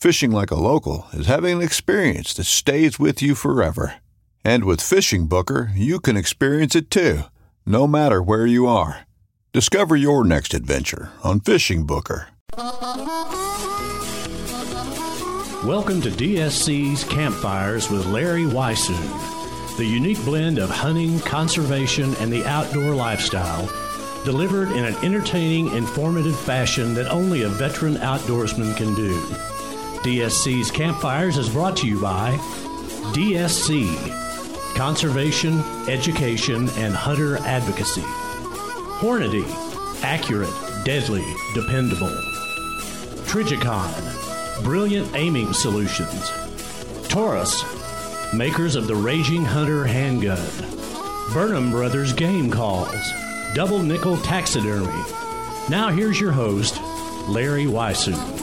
Fishing like a local is having an experience that stays with you forever. And with FishingBooker, you can experience it too, no matter where you are. Discover your next adventure on FishingBooker. Welcome to DSC's Campfires with Larry Weishuhn, the unique blend of hunting, conservation, and the outdoor lifestyle, delivered in an entertaining, informative fashion that only a veteran outdoorsman can do. DSC's Campfires is brought to you by DSC Conservation, Education, and Hunter Advocacy. Hornady Accurate, Deadly, Dependable. Trijicon, Brilliant Aiming Solutions. Taurus Makers of the Raging Hunter Handgun. Burnham Brothers Game Calls. Double Nickel Taxidermy. Now here's your host, Larry Weishuhn.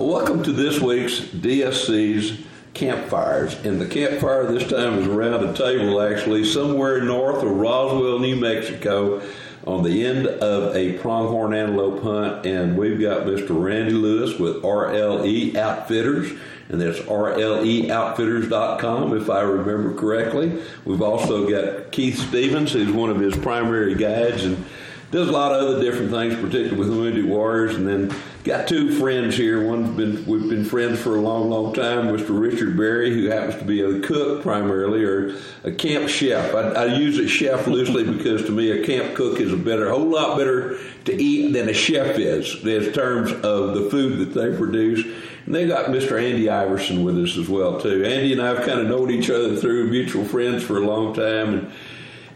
Well, welcome to this week's DSC's Campfires. And the campfire this time is around a table, actually, somewhere north of Roswell, New Mexico, on the end of a pronghorn antelope hunt. And we've got Mr. Randy Lewis with RLE Outfitters. And that's RLEOutfitters.com, if I remember correctly. We've also got Keith Stevens, who's one of his primary guides and does a lot of other different things, particularly with Wounded Warriors. And then got two friends here. One's been we've been friends for a long, long time. Mr. Richard Berry, who happens to be a cook primarily, or a camp chef. I, I use it chef loosely because to me a camp cook is a better, a whole lot better to eat than a chef is in terms of the food that they produce. And they got Mr. Andy Iverson with us as well too. Andy and I have kind of known each other through mutual friends for a long time, and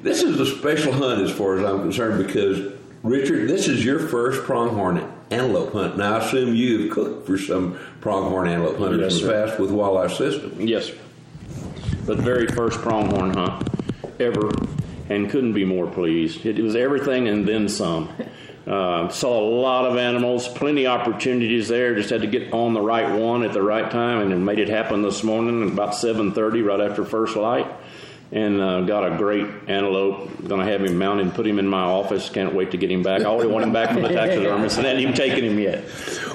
this is a special hunt as far as I'm concerned because Richard, this is your first pronghorn antelope hunt. Now, I assume you have cooked for some pronghorn antelope hunters Yes, in the past with Walleye System. Yes, sir. But very first pronghorn hunt ever, and couldn't be more pleased. It was everything and then some. Uh, saw a lot of animals, plenty of opportunities there. Just had to get on the right one at the right time, and it made it happen this morning at about 7:30, right after first light. And uh, got a great antelope. Going to have him mounted, put him in my office. Can't wait to get him back. I already want him back from the taxidermist, and hadn't even taken him yet.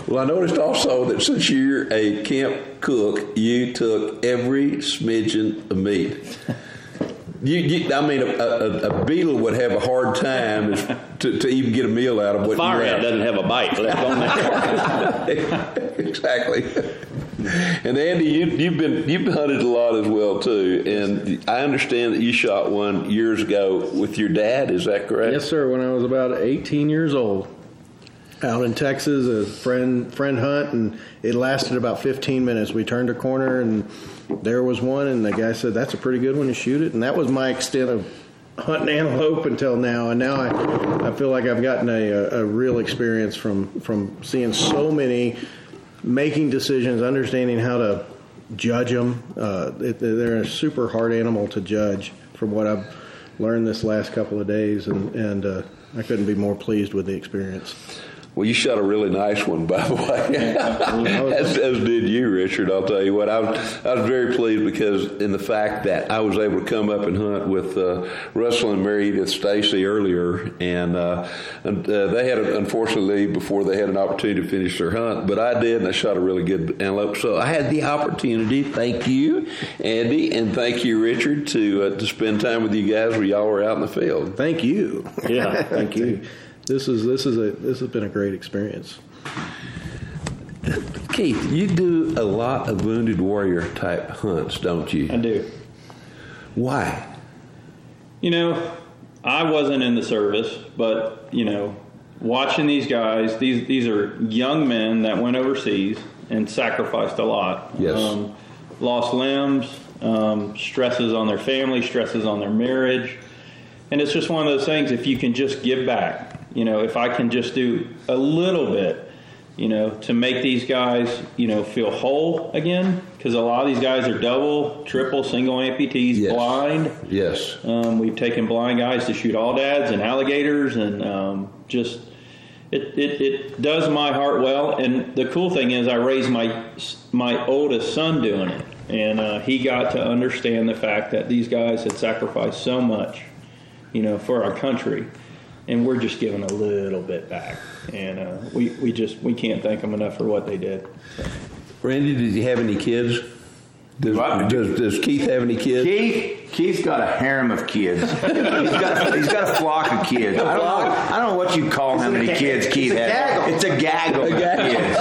Well, I noticed also that since you're a camp cook, you took every smidgen of meat. You, you, I mean, a, a, a beetle would have a hard time to, to even get a meal out of what you Firehead have. doesn't have a bite left on there. exactly. And Andy, you, you've been you've hunted a lot as well too, and I understand that you shot one years ago with your dad. Is that correct? Yes, sir. When I was about 18 years old, out in Texas, a friend friend hunt, and it lasted about 15 minutes. We turned a corner, and there was one, and the guy said, "That's a pretty good one to shoot it." And that was my extent of hunting antelope until now. And now I, I feel like I've gotten a, a, a real experience from from seeing so many, making decisions, understanding how to judge them. Uh, it, they're a super hard animal to judge, from what I've learned this last couple of days, and and uh, I couldn't be more pleased with the experience. Well, you shot a really nice one, by the way, as, as, did you, Richard. I'll tell you what, I was, I was very pleased because in the fact that I was able to come up and hunt with uh, Russell and Mary Edith Stacy earlier, and, uh, and uh, they had, unfortunately, before they had an opportunity to finish their hunt, but I did, and I shot a really good antelope. So I had the opportunity. Thank you, Andy, and thank you, Richard, to uh, to spend time with you guys where y'all were out in the field. Thank you. Yeah, thank you this is this is a this has been a great experience. Keith, you do a lot of wounded warrior type hunts, don't you? I do. Why? You know, I wasn't in the service, but you know, watching these guys, these these are young men that went overseas and sacrificed a lot. Yes. Um, lost limbs, um, stresses on their family, stresses on their marriage, and it's just one of those things. If you can just give back, you know, if I can just do a little bit, you know, to make these guys, you know, feel whole again, because a lot of these guys are double, triple, single amputees, yes. blind. Yes. Um, we've taken blind guys to shoot aoudads and alligators, and um, just it, it, it does my heart well. And the cool thing is, I raised my my oldest son doing it, and uh, he got to understand the fact that these guys had sacrificed so much, you know, for our country and we're just giving a little bit back. And uh, we, we just we can't thank them enough for what they did. So. Randy, did you have any kids? Does, does, does, Keith have any kids? Keith, Keith's got a harem of kids. he's, got, he's got a flock of kids. I don't know. I don't know what you call how many kids Keith has. Gaggle. It's a gaggle of kids.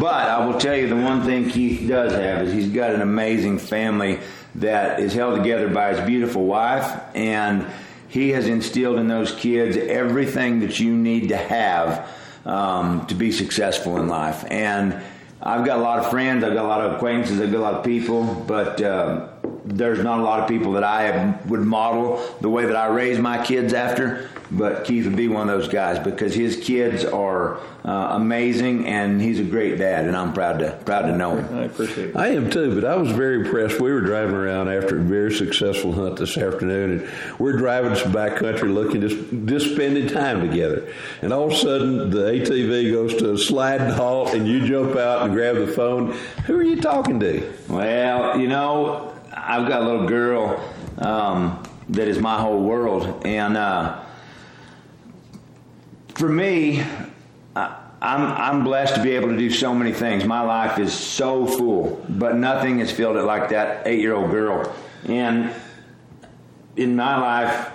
But I will tell you the one thing Keith does have is he's got an amazing family that is held together by his beautiful wife and he has instilled in those kids everything that you need to have um, to be successful in life. And I've got a lot of friends, I've got a lot of acquaintances, I've got a lot of people, but uh, there's not a lot of people that I would model the way that I raise my kids after. But Keith would be one of those guys because his kids are uh, amazing, and he's a great dad, and I'm proud to proud to know him. I appreciate it. I am too, but I was very impressed. We were driving around after a very successful hunt this afternoon, and we're driving some backcountry, looking just just spending time together. And all of a sudden, the ATV goes to a slide and halt, and you jump out and grab the phone. Who are you talking to? Well, you know, I've got a little girl um, that is my whole world, and uh, for me, I, I'm I'm blessed to be able to do so many things. My life is so full, but nothing has filled it like that eight-year-old girl. And in my life,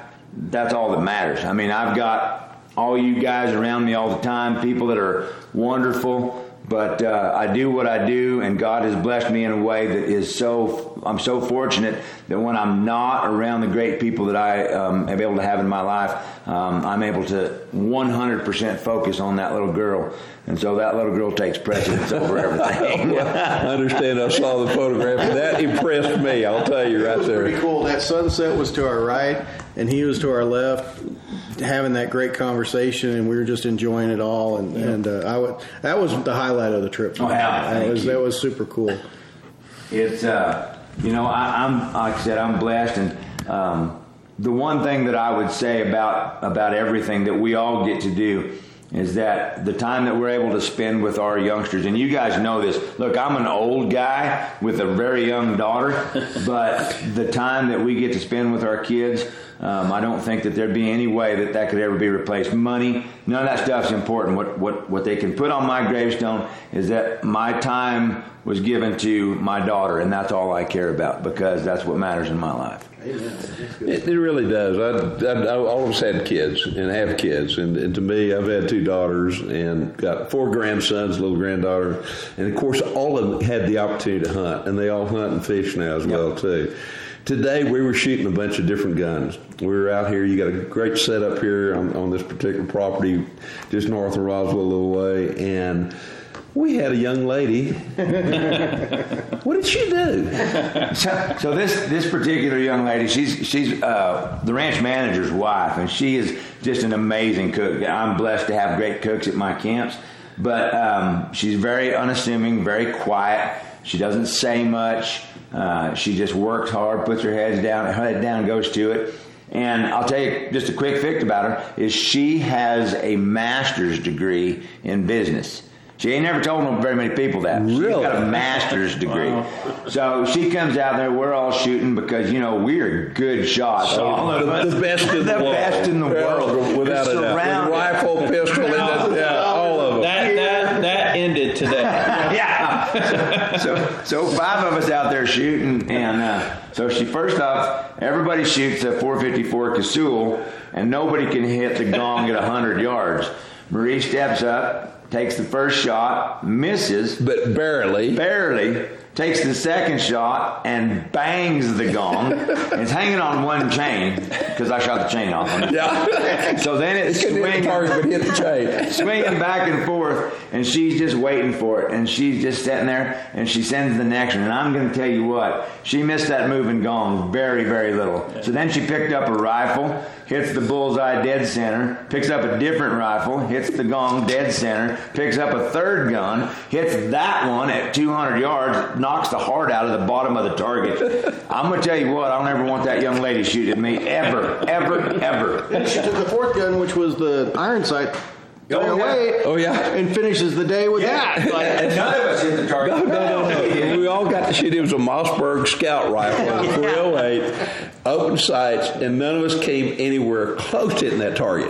that's all that matters. I mean, I've got all you guys around me all the time, people that are wonderful but uh, I do what I do, and God has blessed me in a way that is so. I'm so fortunate that when I'm not around the great people that I um, am able to have in my life, um, I'm able to 100% focus on that little girl, and so that little girl takes precedence over everything. I understand. I saw the photograph, that impressed me. I'll tell you right there. Pretty cool. That sunset was to our right, and he was to our left having that great conversation, and we were just enjoying it all. And, yeah. and uh, I would, that was the highlight of the trip. Oh, yeah, that was, that was super cool. It's uh, you know I, am like I said I'm blessed, and um, the one thing that I would say about about everything that we all get to do is that the time that we're able to spend with our youngsters, and you guys know this. Look, I'm an old guy with a very young daughter, but the time that we get to spend with our kids, um, I don't think that there'd be any way that that could ever be replaced. Money, none of that stuff's important. What what what they can put on my gravestone is that my time was given to my daughter, and that's all I care about because that's what matters in my life. It, it, really does. I, I, I, always had kids and have kids, and, and, to me, I've had two daughters and got four grandsons, little granddaughter, and of course, all of them had the opportunity to hunt, and they all hunt and fish now as yep. well too. Today we were shooting a bunch of different guns. We were out here. You got a great setup here on, on this particular property, just north of Roswell a little way, and we had a young lady. what did she do? So, so, this this particular young lady, she's she's uh, the ranch manager's wife, and she is just an amazing cook. I'm blessed to have great cooks at my camps, but um, she's very unassuming, very quiet. She doesn't say much. Uh, she just works hard, puts her head down, her head down, goes to it. And I'll tell you just a quick fact about her is she has a master's degree in business. She ain't never told very many people that. She's Really? got a master's degree. So she comes out there, we're all shooting because, you know, we're good shots. all of us. the best in the, The world. best in the world. without a doubt. Surrounded. Rifle, pistol, and that, yeah, all of them. That that that ended today. So, so five of us out there shooting, and uh, so she first off, everybody shoots a 454 Casull, and nobody can hit the gong at 100 yards. Marie steps up, takes the first shot, misses, but barely. barely. Takes the second shot and bangs the gong. it's hanging on one chain because I shot the chain off on it. Yeah. So then it's the swinging target, but hit the chain. swinging back and forth, and she's just waiting for it. And she's just sitting there, and she sends the next one. And I'm going to tell you what, she missed that moving gong very, very little. So then she picked up a rifle, hits the bullseye dead center, picks up a different rifle, hits the gong dead center, picks up a third gun, hits that one at 200 yards, knocks the heart out of the bottom of the target. I'm going to tell you what, I don't ever want that young lady shooting at me ever, ever, ever. And she took the fourth gun, which was the iron sight, Oh, threw it yeah. away. Oh, yeah. And finishes the day with Yeah, that. Like, and none of us hit the target. No, no, no, no. We all got to shoot. It was a Mossberg scout rifle, a 308, open sights, and none of us came anywhere close to hitting that target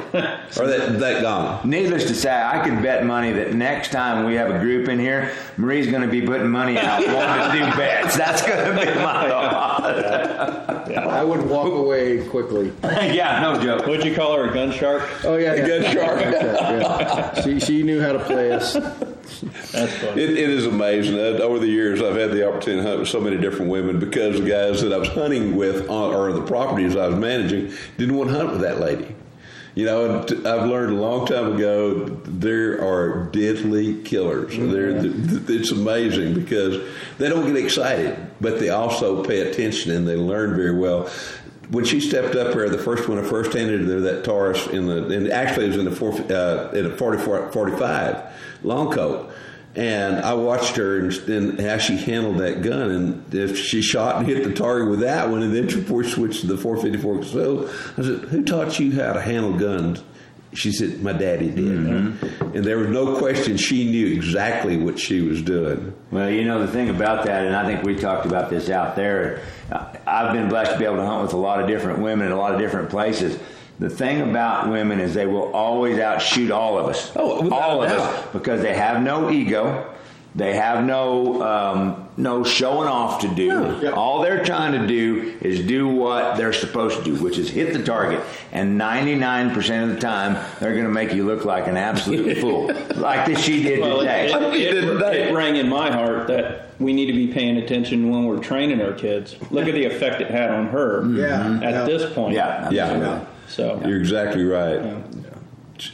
or that, that gong. Needless to say, I could bet money that next time we have a group in here, Marie's going to be putting money out, wanting to do bets. That's going to be my thought. I would walk away quickly. yeah, no joke. Would you call her a gun shark? Oh yeah, yeah. Gun shark. Yeah. She she knew how to play us. That's funny. It, it is amazing. Over the years, I've had the opportunity to hunt with so many different women because the guys that I was hunting with on, or the properties I was managing didn't want to hunt with that lady. You know, and t- I've learned a long time ago there are deadly killers. They're, th- it's amazing because they don't get excited, but they also pay attention and they learn very well. When she stepped up there, the first one I first handed her that Taurus in the, and actually it was in the four, uh, in a 44, 45 Long Colt. And I watched her and, and how she handled that gun. And if she shot and hit the target with that one, and then before she switched to the 454 so I said, "Who taught you how to handle guns?" She said, "My daddy did." And there was no question; she knew exactly what she was doing. Well, you know, the thing about that, and I think we talked about this out there, uh, I've been blessed to be able to hunt with a lot of different women in a lot of different places. The thing about women is they will always outshoot all of us. Oh, all of doubt. us. Because they have no ego. They have no um, no showing off to do. All they're trying to do is do what they're supposed to do, which is hit the target. And 99% of the time, they're going to make you look like an absolute fool, like that she did Well, today. it, it, it, it rang in my heart that we need to be paying attention when we're training our kids. Look at the effect it had on her. Yeah. At Yeah. this point. yeah, Yeah. So You're exactly right.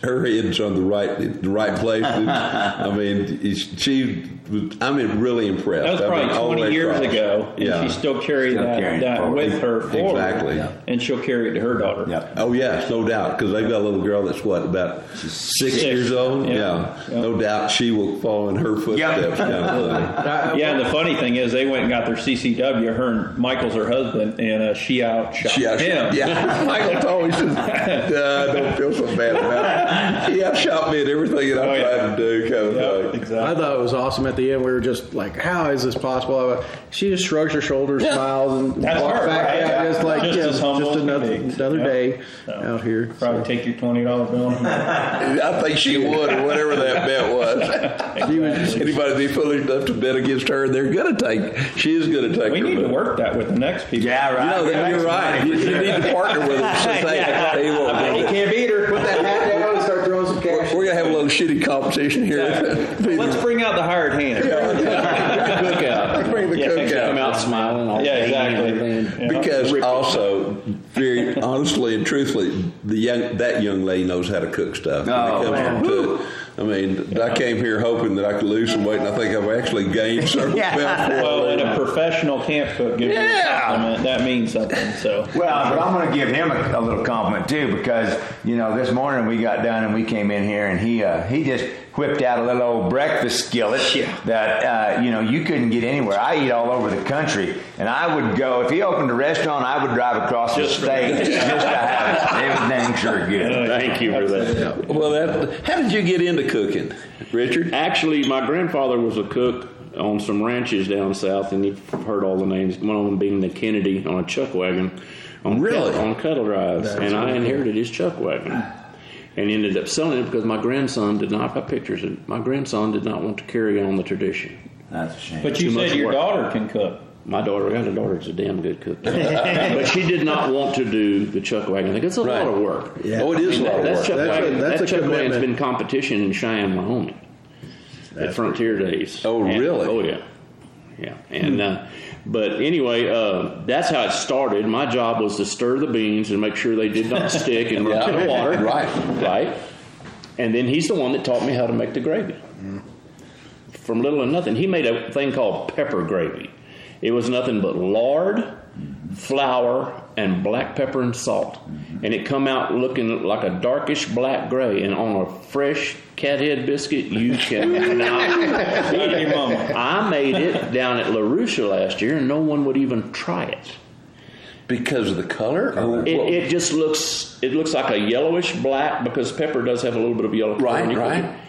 Her head's on the right, the right place. I mean, she. Was, I'm really impressed. that was I mean, probably 20 years across. ago, and Yeah. she still carried Still that, that with her forward. Exactly. And she'll carry it to her daughter. Yep. Oh yes, no doubt, because they've got a little girl that's what about six, Six. years old. Yeah. Yeah, Yeah. no doubt she will follow in her footsteps. kind of thing. Yeah, and the funny thing is, they went and got their CCW. Her and Michael's her husband, and uh, she outshot She outshot, him. yeah. Michael told me, he says, "Uh, don't feel so bad about it. He outshot me at everything that I'm Oh, yeah. to do, kind of Yeah, thing. exactly. I thought it was awesome. At the end, we were just like, "How is this possible?" She just shrugs her shoulders, smiles, and That's walks her, back right? out. Yeah. Just like Just yeah, as humble just another another Yeah. day So, out here. Probably take your twenty dollar bill. I think she would, or whatever that bet was. She Anybody be foolish enough to bet against her, they're going to take. She is going to take. we her need to work that with the next people. Yeah, right. You know, that- you're right. You, you need to partner with her. Say, hey, hey, you look, can't beat her. Put that hat down and start throwing some cash. we're going to have a little shitty competition here. Let's bring out the hired hand. Cookout. Bring the Yeah, cookout. Come out smiling all Yeah, exactly. and everything. Yeah. Because also, very honestly and truthfully, the young that young lady knows how to cook stuff. Oh, when it oh, comes man. to I mean, I came here hoping that I could lose some weight, and I think I've actually gained several Yeah. pounds. Well, and a professional camp cook gives you a Yeah. compliment. That means something. So. Well, but I'm going to give him a, a little compliment too because you know this morning we got done and we came in here and he uh, he just whipped out a little old breakfast skillet that uh, you know you couldn't get anywhere. I eat all over the country and I would go if he opened a restaurant I would drive across Just the state just to have it. Everything sure good. Thank you for that. Well, that, how did you get into cooking, Richard? Actually, my grandfather was a cook on some ranches down south, and you've heard all the names. One of them being the Kennedy on a chuck wagon, on Really? cattle, on cattle drives, and I inherited his chuck wagon, and ended up selling it because my grandson did not. I've pictures. of it. My grandson did not want to carry on the tradition. That's a shame. But you Too said your work. daughter can cook. My daughter, I got a daughter that's a damn good cook, but she did not want to do the chuck wagon. I think it's a Right. lot of work. Yeah. Oh, it is a lot of That work. chuck That's a- wagon, that's that a chuck wagon's commitment. been competition in Cheyenne, Wyoming, at Frontier Days. Oh, And- really? oh, yeah, yeah. And uh, but anyway, uh, that's how it started. My job was to stir the beans and make sure they did not stick and run out of water. Right. right. And then he's the one that taught me how to make the gravy. From little and nothing, he made a thing called pepper gravy. It was nothing but lard, flour, and black pepper and salt, mm-hmm. and it come out looking like a darkish black gray. And on a fresh cathead biscuit, you cannot beat it. I made it down at LaRusha last year, and no one would even try it. Because of the color? It, it just looks it looks like a yellowish black because pepper does have a little bit of yellow. Right, right. it.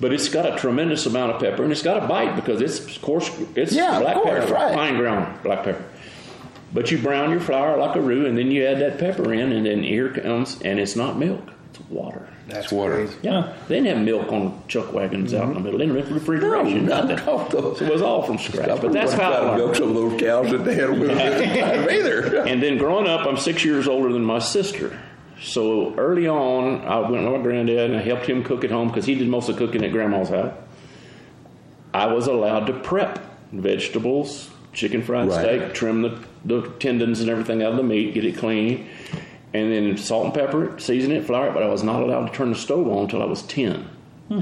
But it's got a tremendous amount of pepper, and it's got a bite because it's coarse. It's Yeah, black course, pepper, right. fine ground black pepper. But you brown your flour like a roux, and then you add that pepper in, and then here comes, and it's not milk; it's water. That's water. Yeah, they didn't have milk on chuck wagons out in the mm-hmm. middle. They didn't have refrigeration. No, nothing. no, no. So it was all from scratch. But that's how I I learned. milk some of those cows that they had with them either. And then growing up, I'm six years older than my sister. So early on, I went with my granddad and I helped him cook at home because he did most of the cooking at grandma's house. I was allowed to prep vegetables, chicken fried Right. steak, trim the, the tendons and everything out of the meat, get it clean, and then salt and pepper it, season it, flour it. But I was not allowed to turn the stove on until I was 10. Hmm.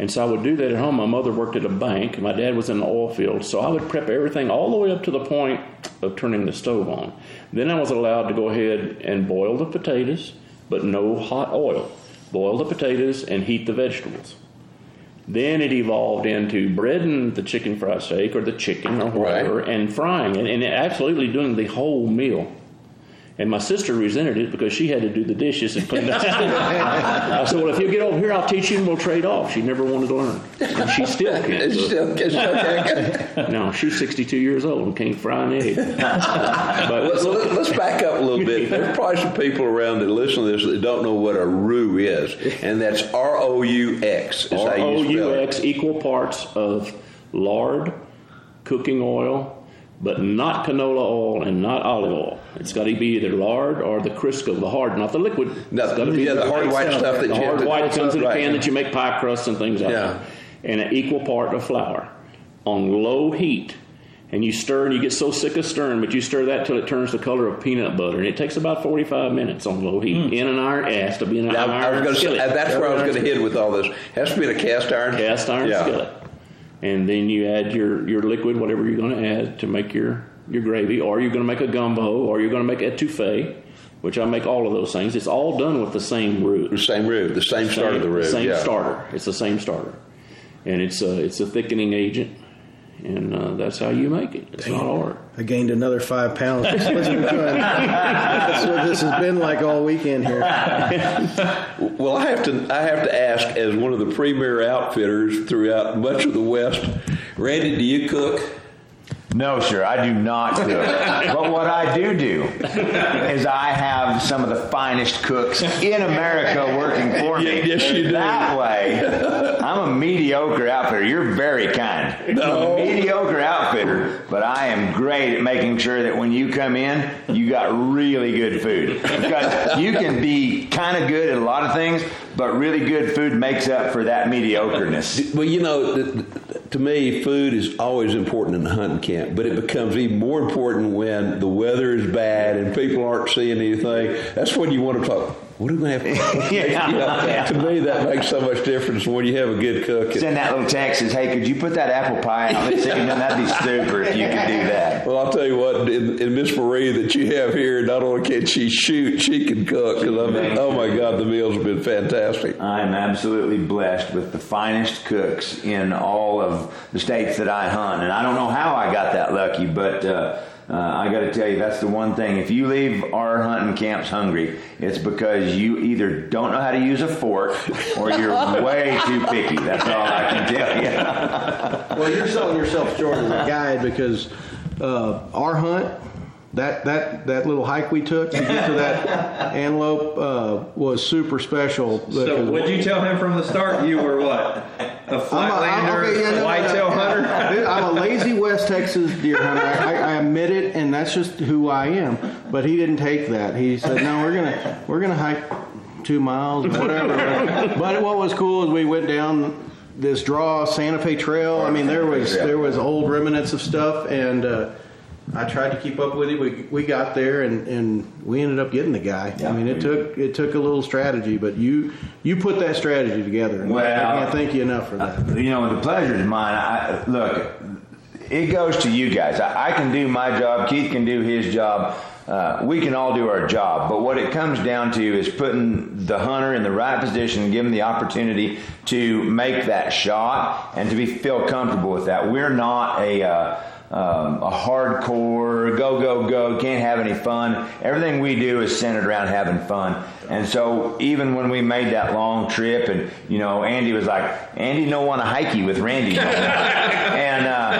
And so I would do that at home. My mother worked at a bank. My dad was in the oil field. So I would prep everything all the way up to the point of turning the stove on. Then I was allowed to go ahead and boil the potatoes, but no hot oil. Boil the potatoes and heat the vegetables. Then it evolved into breading the chicken fried steak or the chicken or whatever and frying it and absolutely doing the whole meal. And my sister resented it because she had to do the dishes and clean up. I said, "Well, if you get over here, I'll teach you, and we'll trade off." She never wanted to learn, and she still can't. Still, still okay. No, she's 62 years old and can't fry an egg. but Let's, let's back up a little bit. There's probably some people around that listen to this that don't know what a roux is, and that's R O U X. R O U. X equal parts of lard, cooking oil, but not canola oil and not olive oil. It's got to be either lard or the Crisco, the hard, not the liquid. No, It's gotta be yeah, the hard white stuff that the you hard to- white that comes in a right. pan that you make pie crusts and things out Yeah. of. And an equal part of flour on low heat. And you stir, and you get so sick of stirring, but you stir that till it turns the color of peanut butter, and it takes about forty-five minutes on low heat hmm. in an iron. It has to be in an Now, iron I was going to say skillet. that's where I was going to hit with all this. Has to be in a cast iron. cast iron Yeah. skillet, and then you add your, your liquid, whatever you're going to add to make your, your gravy, or you're going to make a gumbo, or you're going to make a etouffee, which I make all of those things. It's all done with the same roux, The same roux, the same start of the roux. same yeah. starter. It's the same starter, and it's a it's a thickening agent, and uh, that's how you make it. It's not hard. I gained another five pounds. That's what's been doing. That's what this has been like all weekend here. Well, I have to I have to ask, as one of the premier outfitters throughout much of the West, Randy, do you cook? No, sir, I do not cook. but what I do do is I have some of the finest cooks in America working for me. Yes, you do. That way, I'm a mediocre outfitter. You're very kind. No. Mediocre outfitter, but I am great at making sure that when you come in, you got really good food. Because you can be kind of good at a lot of things, but really good food makes up for that mediocreness. Well, you know, to me, food is always important in the hunting camp, but it becomes even more important when the weather is bad and people aren't seeing anything. That's when you want to talk. What are we going to have? Yeah. You To me, that makes so much difference when you have a good cook. Send that little text says, "Hey, could you put that apple pie out?" They say, "That'd be super if you could do that." Well, I'll tell you what, in, in Miss Marie that you have here, not only can she shoot, she can cook. Because I mean, oh my God, the meals have been fantastic. I'm absolutely blessed with the finest cooks in all of the states that I hunt, and I don't know how I got that lucky, but. Uh, uh, I got to tell you, that's the one thing. If you leave our hunting camps hungry, it's because you either don't know how to use a fork or you're way too picky. That's all I can tell you. Well, you're selling yourself short as a guide because uh, our hunt, that that that little hike we took to get to that antelope uh, was super special. So, would you tell him from the start you were what? A I'm a- I'm- flatlander, okay, yeah, no, no, whitetail no. hunter? Dude, I'm a lazy West Texas deer hunter. I, I admit it, and that's just who I am. But he didn't take that. He said, "No, we're gonna we're gonna hike two miles, whatever." but what was cool is we went down this draw Santa Fe Trail. I mean, there was there was old remnants of stuff, and uh, I tried to keep up with it. We we got there, and, and we ended up getting the guy. I mean, it took it took a little strategy, but you you put that strategy together. And I can't thank you enough for that. you know, the pleasure is mine. I, look, it goes to you guys. I, I can do my job. Keith can do his job. Uh, we can all do our job, but what it comes down to is putting the hunter in the right position and give him the opportunity to make that shot and to be feel comfortable with that. We're not a uh, um, a hardcore go go go can't have any fun. Everything we do is centered around having fun. And so even when we made that long trip, and you know, Andy was like, Andy don't want to hikey with Randy, no and, uh,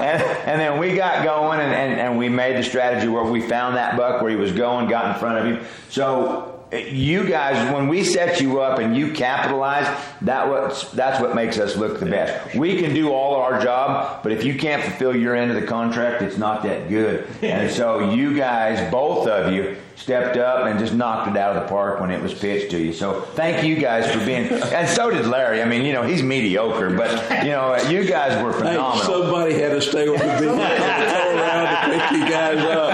and and then we got going, and, and and we made the strategy where we found that buck where he was going, got in front of him. So you guys, when we set you up and you capitalize, that what's that's what makes us look the best. We can do all our job, but if you can't fulfill your end of the contract, it's not that good. And so you guys, both of you, stepped up and just knocked it out of the park when it was pitched to you. So thank you guys for being, and so did Larry. I mean, you know, he's mediocre, but you know, you guys were Hey, phenomenal. somebody had to stay on the go around to pick you guys up.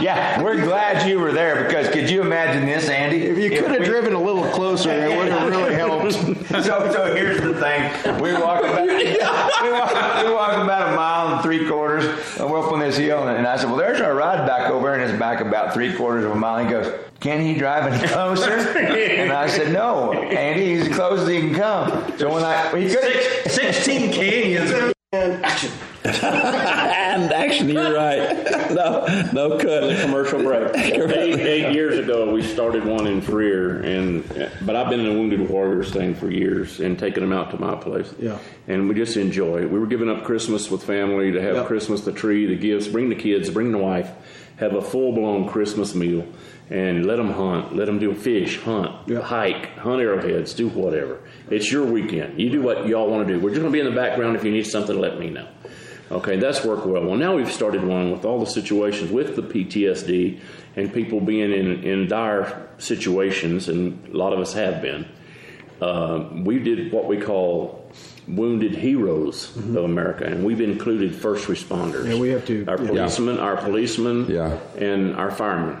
Yeah, we're glad you were there because could you imagine this, Andy? If you could have we- driven a little closer, it would have really helped. so, so here's the thing. We walk about, we walk, we walk about a mile and three quarters, and we're up on this hill, and, and I said, well, there's our ride back over, and it's back about three quarters of a mile. He goes, can he drive any closer? and I said, no, Andy, he's as close as he can come. So when I, he could, 16 canyons. And action. and actually you're right. No, no cut. commercial break. eight, eight years ago, we started one in Freer, and but I've been in the Wounded Warriors thing for years and taking them out to my place. Yeah. and we just enjoy it. We were giving up Christmas with family to have Yep. Christmas, the tree, the gifts, bring the kids, bring the wife, have a full blown Christmas meal, and let them hunt, let them do fish, hunt, Yeah. hike, hunt arrowheads, do whatever. It's your weekend. You do what y'all want to do. We're just going to be in the background. If you need something, let me know. Okay, that's worked well. Well, now we've started one with all the situations with the PTSD and people being in, in dire situations, and a lot of us have been. Uh, we did what we call Wounded Heroes of America, and we've included first responders. Mm-hmm. Yeah, we have to- Our yeah. policemen, our policemen, Yeah. and our firemen.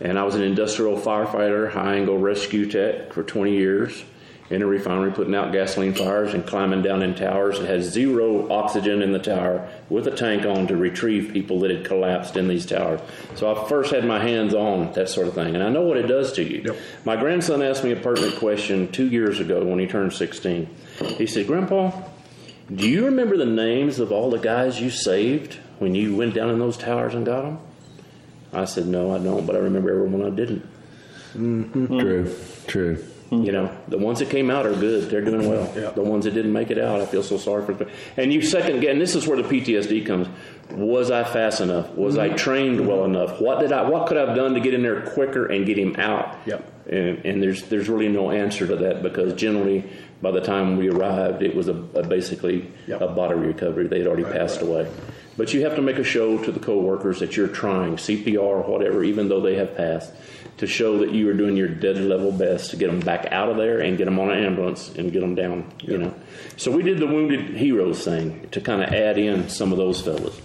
And I was an industrial firefighter, high angle rescue tech for 20 years in a refinery, putting out gasoline fires and climbing down in towers. that had zero oxygen in the tower with a tank on to retrieve people that had collapsed in these towers. So I first had my hands on that sort of thing, and I know what it does to you. My grandson asked me a pertinent question two years ago when he turned 16. He said, Grandpa, do you remember the names of all the guys you saved when you went down in those towers and got them? I said, No, I don't, but I remember everyone I didn't. Mm-hmm. True, true. You know, the ones that came out are good; they're doing well. The ones that didn't make it out, I feel so sorry for them. And you second, again, this is where the PTSD comes. Was I fast enough? Was I mm-hmm. trained well enough? What did I? What could I have done to get in there quicker and get him out? Yep. And, and there's there's really no answer to that because generally, by the time we arrived, it was a, a basically Yep. a body recovery. They had already passed away. But you have to make a show to the coworkers that you're trying CPR or whatever, even though they have passed, to show that you are doing your dead level best to get them back out of there and get them on an ambulance and get them down. You know, so we did the wounded heroes thing to kind of add in some of those fellas,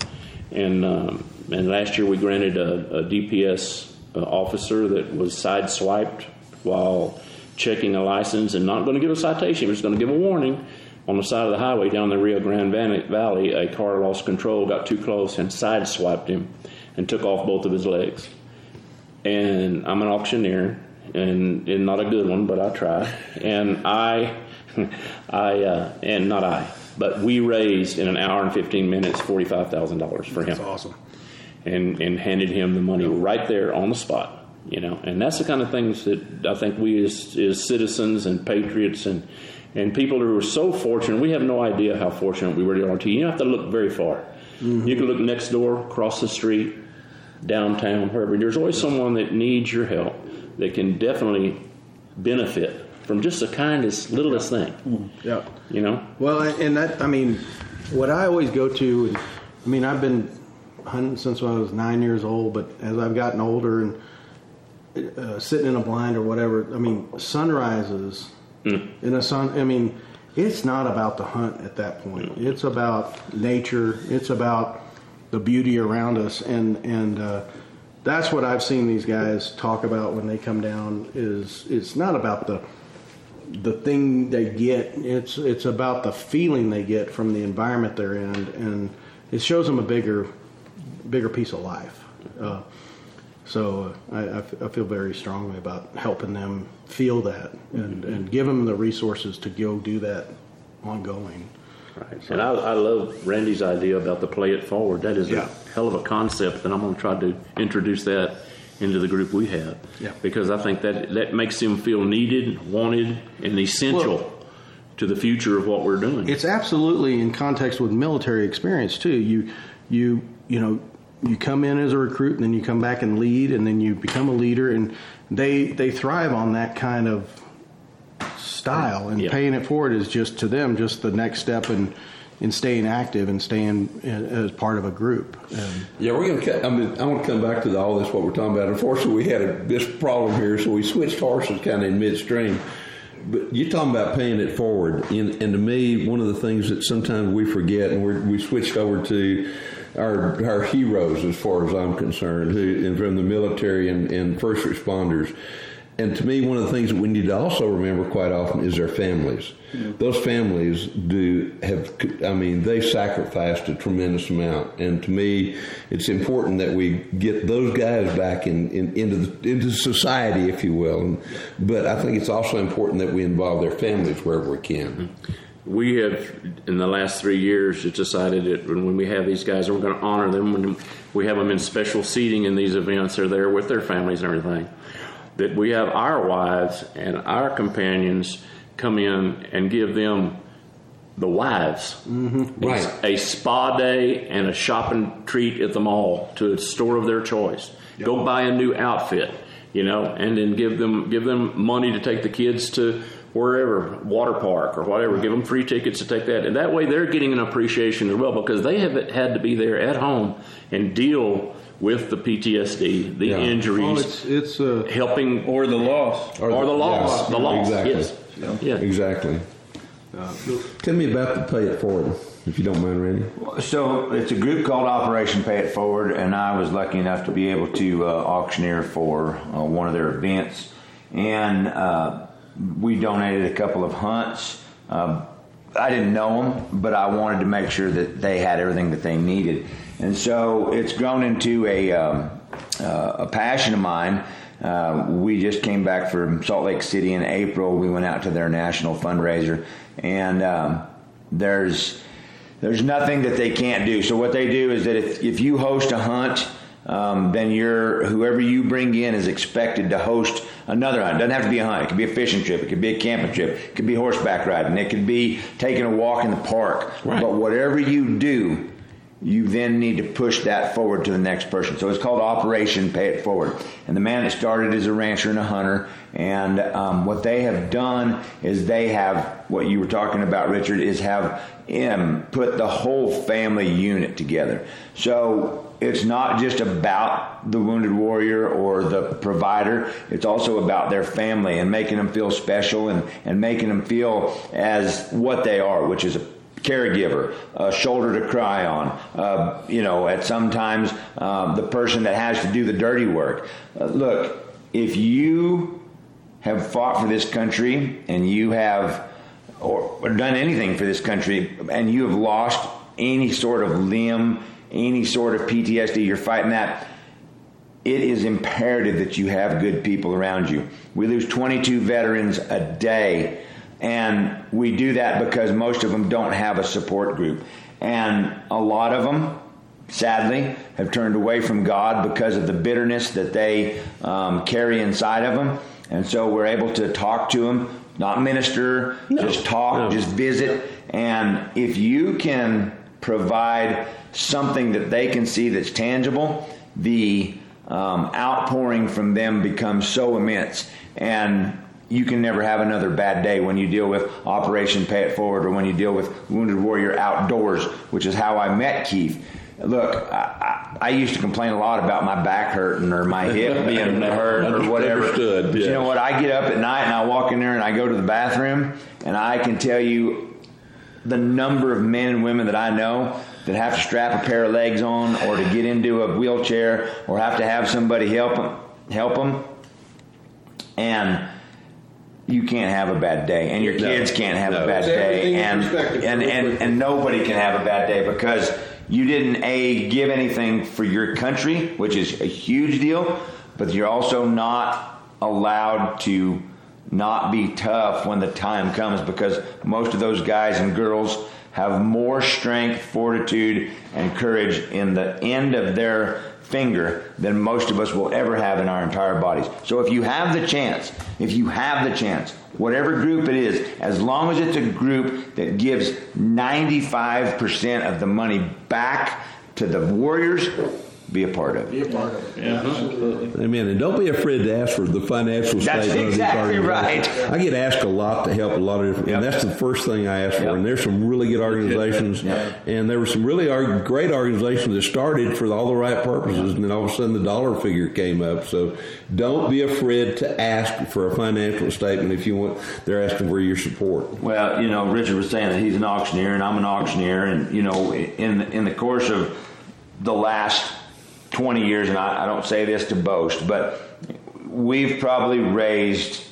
and um, and last year we granted a, a DPS uh, officer that was sideswiped while checking a license and not going to give a citation, he was going to give a warning. On the side of the highway down the Rio Grande Valley, a car lost control, got too close, and sideswiped him and took off both of his legs. And I'm an auctioneer, and, and not a good one, but I try. And I, I, uh, and not I, but we raised in an hour and 15 minutes $45,000 for him. That's awesome. And, and handed him the money right there on the spot you know and that's the kind of things that i think we as, as citizens and patriots and and people who are so fortunate we have no idea how fortunate we really are to you don't have to look very far mm-hmm. you can look next door across the street downtown wherever there's always someone that needs your help that can definitely benefit from just the kindest littlest thing mm-hmm. yeah you know well and that i mean what i always go to and i mean i've been hunting since i was nine years old but as i've gotten older and uh, sitting in a blind or whatever. I mean, sunrises mm. in a sun. I mean, it's not about the hunt at that point. Mm. It's about nature. It's about the beauty around us, and and uh, that's what I've seen these guys talk about when they come down. Is it's not about the the thing they get. It's it's about the feeling they get from the environment they're in, and it shows them a bigger bigger piece of life. Uh, so uh, I, I, feel very strongly about helping them feel that and, mm-hmm. and give them the resources to go do that ongoing. Right. So, and I, I, love Randy's idea about the play it forward. That is yeah. a hell of a concept, and I'm going to try to introduce that into the group we have. Yeah. Because I think that that makes them feel needed, wanted, and essential. Well, to the future of what we're doing. It's absolutely in context with military experience too. You you you know you come in as a recruit and then you come back and lead and then you become a leader and they they thrive on that kind of style and paying it forward is just to them just the next step in in staying active and staying uh, as part of a group. And yeah, we're going to. I mean, I want to come back to the, all this what we're talking about. Unfortunately, we had a, this problem here, so we switched horses kind of in midstream. But you're talking about paying it forward, and, and to me, one of the things that sometimes we forget, and we we switched over to our our heroes, as far as I'm concerned, who and from the military and, and first responders. And to me, one of the things that we need to also remember quite often is their families. Mm-hmm. Those families do have, I mean, they sacrificed a tremendous amount. And to me, it's important that we get those guys back in, in into the, into society, if you will. And, but I think it's also important that we involve their families wherever we can. Mm-hmm we have in the last three years just decided that when we have these guys, we're going to honor them when we have them in special seating in these events. They're there with their families and everything. That we have our wives and our companions come in and give them the wives mm-hmm. right. a spa day and a shopping treat at the mall to a store of their choice. Yep. Go buy a new outfit, you know, and then give them give them money to take the kids to wherever, water park or whatever, give them free tickets to take that. And that way they're getting an appreciation as well because they have had to be there at home and deal with the PTSD, the yeah. injuries, well, it's, it's uh, helping or the loss, or, or the, the, loss, yeah, the loss. Exactly. Yes. Yeah. yeah. Exactly. Uh, Tell me about the Pay It Forward, if you don't mind, Randy. So it's a group called Operation Pay It Forward, and I was lucky enough to be able to uh, auctioneer for uh, one of their events, and uh, we donated a couple of hunts. Uh, I didn't know them, but I wanted to make sure that they had everything that they needed. And so it's grown into a, um, uh, a passion of mine. Uh, we just came back from Salt Lake City in April. We went out to their national fundraiser, and um, there's there's nothing that they can't do. So what they do is that if, if you host a hunt, um, then you're whoever you bring in is expected to host another hunt. It doesn't have to be a hunt. It could be a fishing trip. It could be a camping trip. It could be horseback riding. It could be taking a walk in the park. Right. But whatever you do, you then need to push that forward to the next person. So it's called Operation Pay It Forward. And the man that started is a rancher and a hunter. And um, what they have done is they have what you were talking about, Richard, is have him put the whole family unit together. So it's not just about the wounded warrior or the provider. It's also about their family and making them feel special and, and making them feel as what they are, which is a caregiver, a shoulder to cry on. Uh, you know, at sometimes um, the person that has to do the dirty work. Uh, look, if you have fought for this country and you have or, or done anything for this country and you have lost any sort of limb, any sort of PTSD, you're fighting that. It is imperative that you have good people around you. We lose 22 veterans a day, and we do that because most of them don't have a support group. And a lot of them, sadly, have turned away from God because of the bitterness that they um, carry inside of them. And so we're able to talk to them, not minister, no. just talk, no. just visit. And if you can provide something that they can see that's tangible, the um, outpouring from them becomes so immense. And you can never have another bad day when you deal with Operation Pay It Forward or when you deal with Wounded Warrior Outdoors, which is how I met Keith. Look, I, I, used to complain a lot about my back hurting or my hip being hurt or whatever. Understood, but yes. you know what? I get up at night and I walk in there and I go to the bathroom and I can tell you the number of men and women that I know that have to strap a pair of legs on or to get into a wheelchair or have to have somebody help them, help them. And you can't have a bad day, and your kids no, can't have no. a bad day, and and, and and nobody can have a bad day because you didn't a give anything for your country, which is a huge deal, but you're also not allowed to not be tough when the time comes because most of those guys and girls have more strength, fortitude, and courage in the end of their finger than most of us will ever have in our entire bodies. So if you have the chance, if you have the chance, whatever group it is, as long as it's a group that gives 95% of the money back to the warriors, be a part of it. Be a part of it. Yeah, absolutely. Amen. And don't be afraid to ask for the financial that's statement. exactly right. I get asked a lot to help a lot of different, yep. and that's the first thing I ask for. Yep. And there's some really good organizations, yep. and there were some really great organizations that started for all the right purposes, and then all of a sudden the dollar figure came up. So don't be afraid to ask for a financial statement if you want. They're asking for your support. Well, you know, Richard was saying that he's an auctioneer, and I'm an auctioneer, and you know, in in the course of the last 20 years, and I, I don't say this to boast, but we've probably raised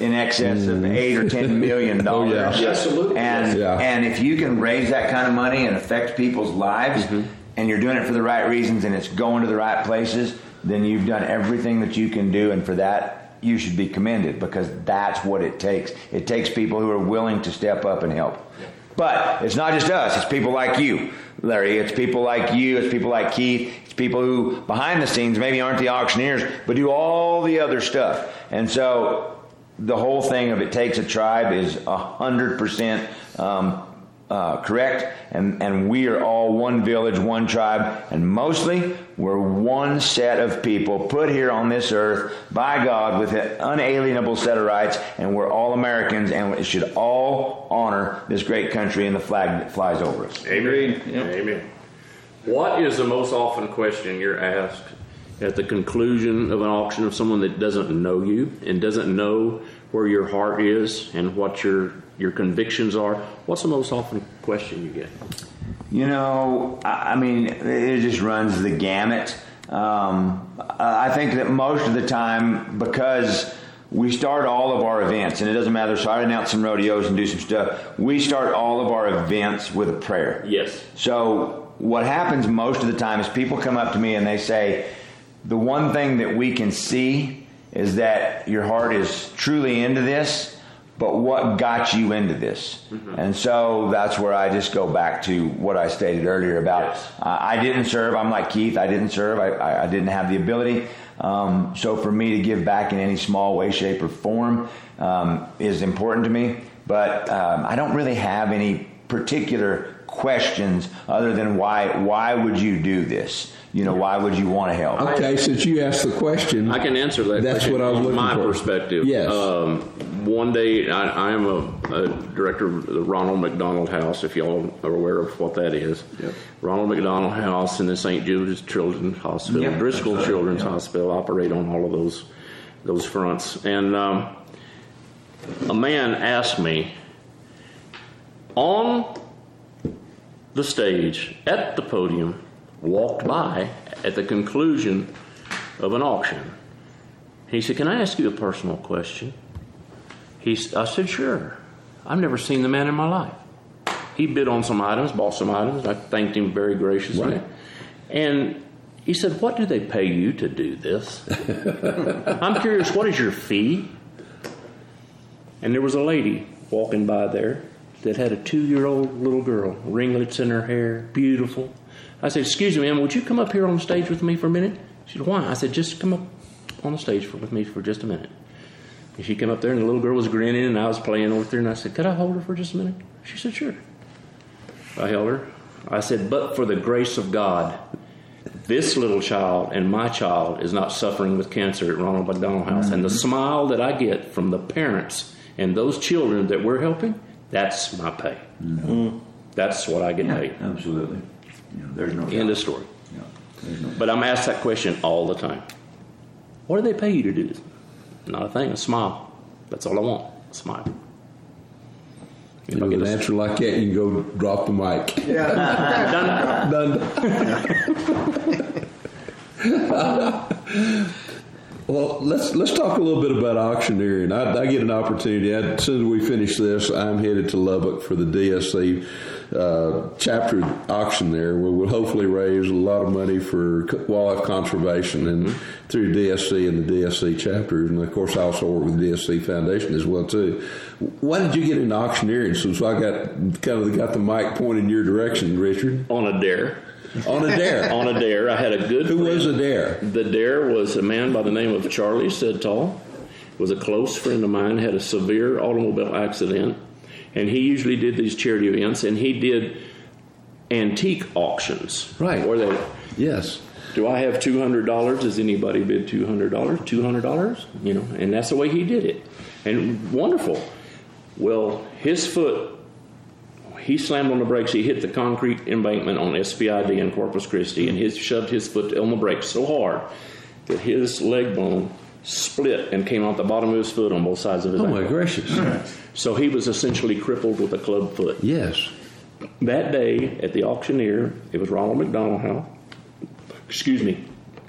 in excess of mm. eight or ten million dollars. oh, yeah. Absolutely. And yeah. and if you can raise that kind of money and affect people's lives, mm-hmm. and you're doing it for the right reasons, and it's going to the right places, then you've done everything that you can do, and for that you should be commended because that's what it takes. It takes people who are willing to step up and help. But it's not just us; it's people like you, Larry. It's people like you. It's people like Keith people who behind the scenes maybe aren't the auctioneers, but do all the other stuff. And so the whole thing of it takes a tribe is a hundred percent um, uh, correct, and, and we are all one village, one tribe, and mostly we're one set of people put here on this earth by God with an unalienable set of rights, and we're all Americans, and we should all honor this great country and the flag that flies over us. Amen. Yep. Amen. What is the most often question you're asked at the conclusion of an auction of someone that doesn't know you and doesn't know where your heart is and what your your convictions are? What's the most often question you get? You know, I mean, it just runs the gamut. Um, I think that most of the time, because we start all of our events, and it doesn't matter. So I announce some rodeos and do some stuff. We start all of our events with a prayer. Yes. So what happens most of the time is people come up to me and they say, the one thing that we can see is that your heart is truly into this, but what got you into this? Mm-hmm. And so that's where I just go back to what I stated earlier about yes. uh, I didn't serve. I'm like Keith. I didn't serve. I, I, I didn't have the ability. Um, so for me to give back in any small way, shape, or form um, is important to me. But um, I don't really have any particular questions other than why why would you do this? You know, why would you want to help? Okay, since you asked the question, I can answer that. That's what I was looking my for. perspective. Yes. Um, one day, I, I am a, a, director of the Ronald McDonald House. If y'all are aware of what that is, yep. Ronald McDonald House and the St. Jude's Children's Hospital, yep. Driscoll right. Children's yep. Hospital operate on all of those those fronts. And um, a man asked me on the stage at the podium walked by at the conclusion of an auction. He said, Can I ask you a personal question? He, I said, Sure. I've never seen the man in my life. He bid on some items, bought some items. I thanked him very graciously. Right. And he said, What do they pay you to do this? I'm curious, what is your fee? And there was a lady walking by there that had a two year old little girl, ringlets in her hair, beautiful. I said, Excuse me, ma'am, would you come up here on the stage with me for a minute? She said, Why? I said, Just come up on the stage for, with me for just a minute. And she came up there, and the little girl was grinning, and I was playing with her, and I said, Could I hold her for just a minute? She said, Sure. I held her. I said, But for the grace of God, this little child and my child is not suffering with cancer at Ronald McDonald House. And the mm-hmm. smile that I get from the parents and those children that we're helping, that's my pay. That's what I get paid. Absolutely. Yeah, there's no End doubt. of story. Yeah, no But I'm asked that question all the time. What do they pay you to do this? Not a thing, a smile. That's all I want, a smile. If I get an a- answer like that, you can go drop the mic. Yeah. Done. Done. well, let's let's talk a little bit about auctioneering. I, I get an opportunity. I, as soon as we finish this, I'm headed to Lubbock for the DSC uh, chapter auction there, where we'll hopefully raise a lot of money for wildlife conservation and through DSC and the DSC chapters, and of course I also work with the DSC Foundation as well too. Why did you get into auctioneering? So, so I got kind of got the mic pointed in your direction, Richard. On a dare. On a dare. On a dare. I had a good Who friend. was a dare? The dare was a man by the name of Charlie Sedtall. Was a close friend of mine. Had a severe automobile accident, and he usually did these charity events. And he did antique auctions. Right. Where they Yes. do I have two hundred dollars? Does anybody bid two hundred dollars? Two hundred dollars? You know, and that's the way he did it, and wonderful. Well, his foot, he slammed on the brakes. He hit the concrete embankment on SPID in Corpus Christi, and he shoved his foot on the brakes so hard that his leg bone split and came out the bottom of his foot on both sides of his leg. Oh ankle. my gracious. So he was essentially crippled with a club foot. Yes. That day at the auctioneer, it was Ronald McDonald House. Excuse me,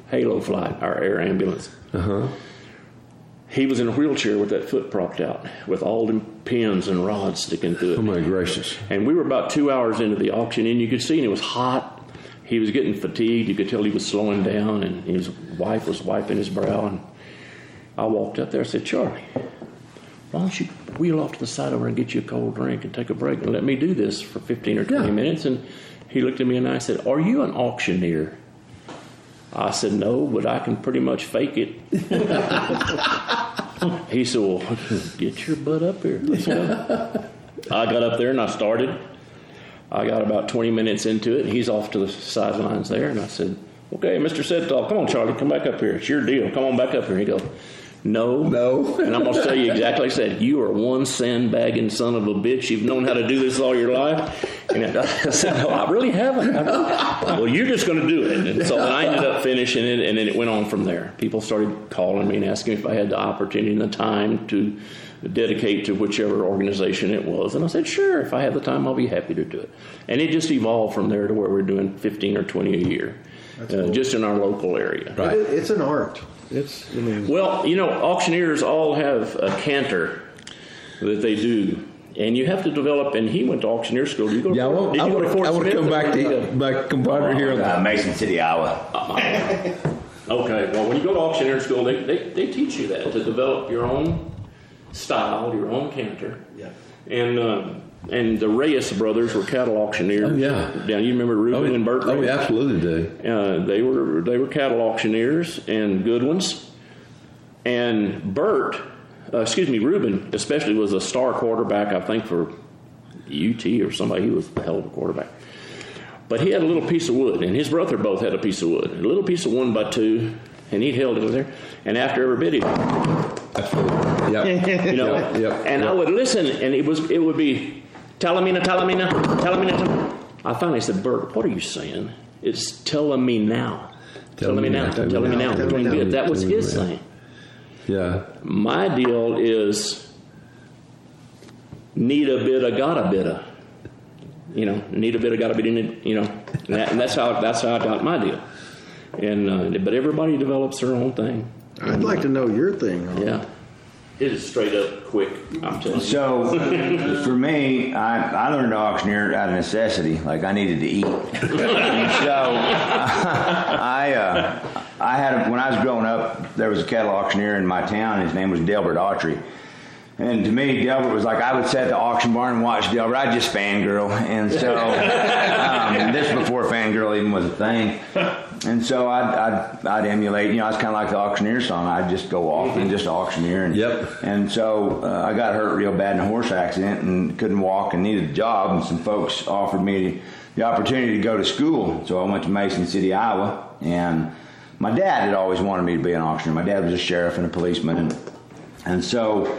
Halo Flight, our air ambulance. Uh huh. He was in a wheelchair with that foot propped out, with all the pins and rods sticking through it. Oh my gracious. And we were about two hours into the auction, and you could see, and it was hot. He was getting fatigued. You could tell he was slowing down, and his wife was wiping his brow. And I walked up there and said, Charlie, why don't you wheel off to the side over and get you a cold drink and take a break and let me do this for 15 or 20 Yeah. minutes? And he looked at me and I said, Are you an auctioneer? I said, No, but I can pretty much fake it. he said, Well, get your butt up here. Let's go. I got up there and I started. I got about 20 minutes into it, and he's off to the sidelines there. And I said, Okay, Mr. Sedtall, come on, Charlie, come back up here. It's your deal. Come on back up here. He goes, No. No. And I'm going to tell you exactly what I said. You are one sandbagging son of a bitch. You've known how to do this all your life. And I said, No, I really haven't. I really- well, you're just going to do it. And so I ended up finishing it, and then it went on from there. People started calling me and asking me if I had the opportunity and the time to dedicate to whichever organization it was. And I said, Sure, if I have the time, I'll be happy to do it. And it just evolved from there to where we're doing 15 or 20 a year, uh, just in our local area. Right. It, it's an art. It's I mean, Well, you know, auctioneers all have a canter that they do, and you have to develop. And he went to auctioneer school. Did you go? Yeah, I to, want, did I you go want, to Fort I want to Smith come back to my compadre here. On Uh, Mason City, Iowa. Okay, well, when you go to auctioneer school, they, they, they teach you that to develop your own style, your own canter. Yeah. And um, and the Reyes brothers were cattle auctioneers. Oh, yeah. Down, you remember Reuben and Bert? oh, we absolutely do. Uh, they were they were cattle auctioneers and good ones. And Bert, uh, excuse me, Reuben especially was a star quarterback. I think for UT or somebody. He was a hell of a quarterback. But he had a little piece of wood, and his brother both had a piece of wood, a little piece of one by two, and he held it there. And after every bit, he Yep. you know. Yep, yep, and I would listen, and it was it would be Talamina, Talamina, Talamina. Tal-" I finally said, Bert, what are you saying? It's telling me now. Telling me now. Telling me now. Tell me Between now. That was his now. thing. Yeah. My deal is need a bit, of, got a bit. of. you know, need a bit of got to bit in it, you know, and, that, and that's how that's how I got my deal. And uh, but everybody develops their own thing. I'd like to know your thing. Yeah. It is straight up quick. I'm telling you. So, for me, I, I learned to auctioneer out of necessity. Like I needed to eat. so, I uh, I had a, when I was growing up, there was a cattle auctioneer in my town. His name was Delbert Autry. And to me, Delbert was like I would sit at the auction barn and watch Delbert. I'd just fangirl, and so um, this before fangirl even was a thing. And so I'd, I'd, I'd emulate. You know, I was kind of like the auctioneer song. I'd just go off and just auctioneer. And, Yep. And so uh, I got hurt real bad in a horse accident and couldn't walk and needed a job. And some folks offered me the opportunity to go to school. So I went to Mason City, Iowa, and my dad had always wanted me to be an auctioneer. My dad was a sheriff and a policeman, and and so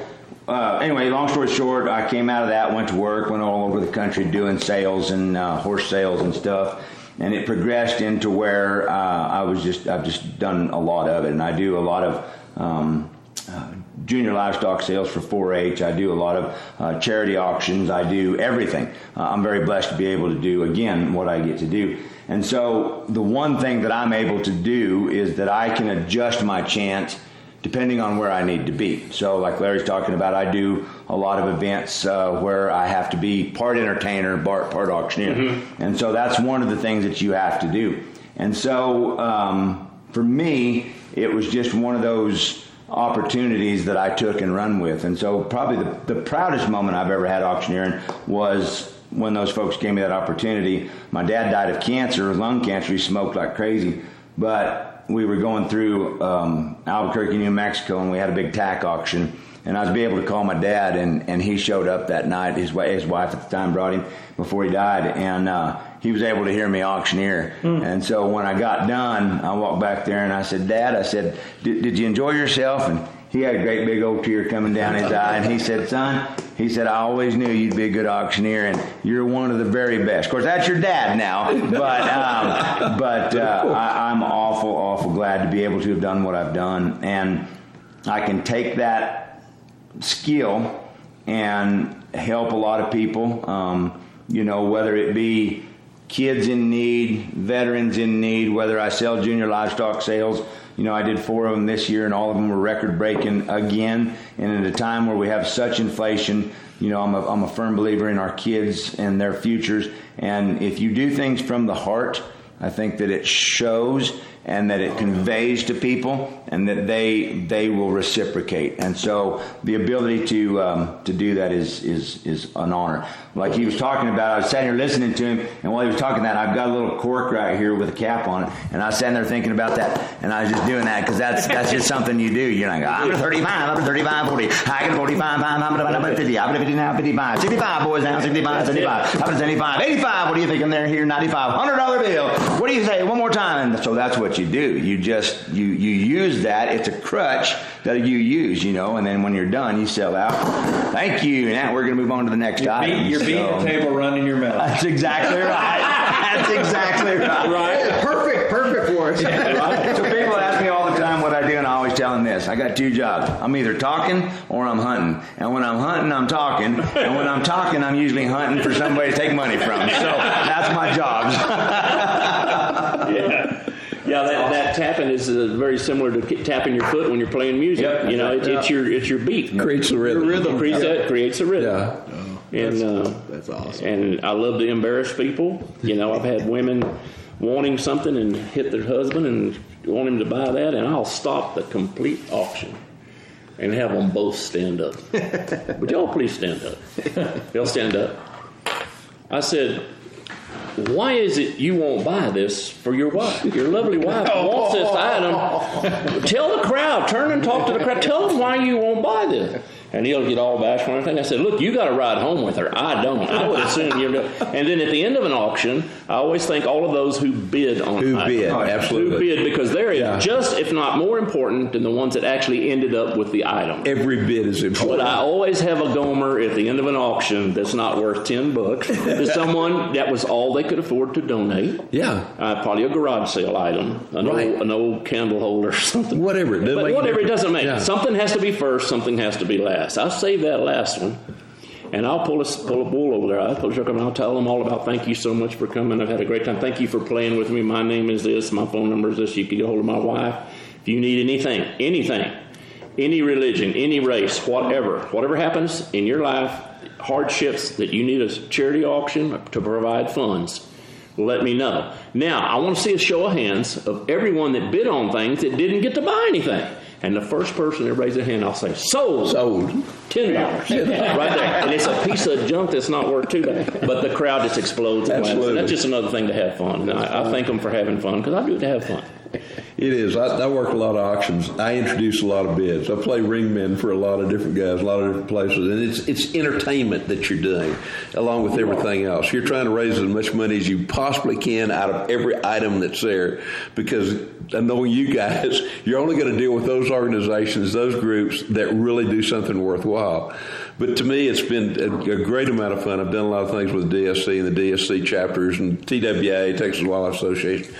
uh, anyway, long story short, I came out of that, went to work, went all over the country doing sales and uh, horse sales and stuff, and it progressed into where uh, I was just I've just done a lot of it, and I do a lot of. Um, uh, junior livestock sales for 4-H. I do a lot of uh, charity auctions. I do everything. Uh, I'm very blessed to be able to do again what I get to do. And so the one thing that I'm able to do is that I can adjust my chance depending on where I need to be. So, like Larry's talking about, I do a lot of events uh, where I have to be part entertainer, part, part auctioneer. And so that's one of the things that you have to do. And so um, for me, it was just one of those opportunities that I took and run with. And so probably the, the proudest moment I've ever had auctioneering was when those folks gave me that opportunity. My dad died of cancer, lung cancer. He smoked like crazy. But we were going through um, Albuquerque, New Mexico, and we had a big tack auction. And I was able to call my dad, and, and he showed up that night. His, his wife at the time brought him before he died, and uh, he was able to hear me auctioneer. And so when I got done, I walked back there and I said, Dad, I said, did, did you enjoy yourself? And he had a great big old tear coming down his eye, and he said, Son, he said, I always knew you'd be a good auctioneer, and you're one of the very best. Of course, that's your dad now, but um, but uh, I, I'm awful, awful glad to be able to have done what I've done, and I can take that skill and help a lot of people. Um, you know, whether it be kids in need, veterans in need, whether I sell junior livestock sales. You know, I did four of them this year, and all of them were record breaking again. And at a time where we have such inflation, you know, I'm a, I'm a firm believer in our kids and their futures. And if you do things from the heart, I think that it shows and that it conveys to people and that they they will reciprocate. And so the ability to um, to do that is is is an honor. Like he was talking about, I was sitting here listening to him, and while he was talking that, I've got a little cork right here with a cap on it, and I was sitting there thinking about that, and I was just doing that because that's that's just something you do. You're like, I'm a 35, I'm a 35, 40, I got 45, I'm a 50, I'm a 50 now, 55, 65 boys now, 65, 75, I'm a 75, 85. What do you think? I'm there here, 95, hundred dollar bill. What do you say? One more time. So that's what you do. You just you you use that. It's a crutch that you use, you know, and then when you're done, you sell out. Thank you. Now we're going to move on to the next item. You're beating So- the table, running your mouth. That's exactly right. That's exactly right. Right. Perfect, perfect for us. So people ask me all the time what I do, and I always tell them this: I got two jobs. I'm either talking or I'm hunting. And when I'm hunting, I'm talking. And when I'm talking, I'm usually hunting for somebody to take money from. So that's my jobs. yeah. Yeah, that, that tapping is uh, very similar to ki- tapping your foot when you're playing music. Yep. You know, it, it's your it's your beat. Creates the rhythm. It creates, that, creates a rhythm. Yeah. And uh, That's awesome. and I love to embarrass people. You know, I've had women wanting something and hit their husband and want him to buy that, and I'll stop the complete auction and have them both stand up. Would y'all please stand up? They'll stand up. I said, why is it you won't buy this for your wife? Your lovely wife wants this item. Tell the crowd, turn and talk to the crowd. Tell them why you won't buy this. And he'll get all bashful and everything. I said, look, you got to ride home with her. I don't. I would assume you know. And then at the end of an auction, I always thank all of those who bid on Who it. bid, Who absolutely. bid because they're Yeah. just, if not more important, than the ones that actually ended up with the item. Every bid is important. But. I always have a gomer at the end of an auction that's not worth ten bucks to someone that was all they could afford to donate. Yeah. Uh, probably a garage sale item, an, Right. old, an old candle holder or something. Whatever, it doesn't But whatever, it doesn't make. Yeah. Something has to be first, something has to be last. I'll save that last one. And I'll pull a, pull a bull over there. I'll pull a truck and I'll tell them all about thank you so much for coming. I've had a great time. Thank you for playing with me. My name is this. My phone number is this. You can get hold of my wife. If you need anything, anything, any religion, any race, whatever, whatever happens in your life, hardships that you need a charity auction to provide funds, let me know. Now, I want to see a show of hands of everyone that bid on things that didn't get to buy anything. And the first person that raises their hand, I'll say, sold. Sold. Ten dollars. right there. And it's a piece of junk that's not worth two dollars. But the crowd just explodes. Absolutely. That's just another thing to have fun. And I, I thank them for having fun because I do it to have fun. It is. I, I work a lot of auctions. I introduce a lot of bids. I play ringmen for a lot of different guys, a lot of different places, and it's it's entertainment that you're doing, along with everything else. You're trying to raise as much money as you possibly can out of every item that's there, because I know you guys, you're only going to deal with those organizations, those groups that really do something worthwhile. But to me, it's been a, a great amount of fun. I've done a lot of things with DSC and the DSC chapters and TWA, Texas Wildlife Association.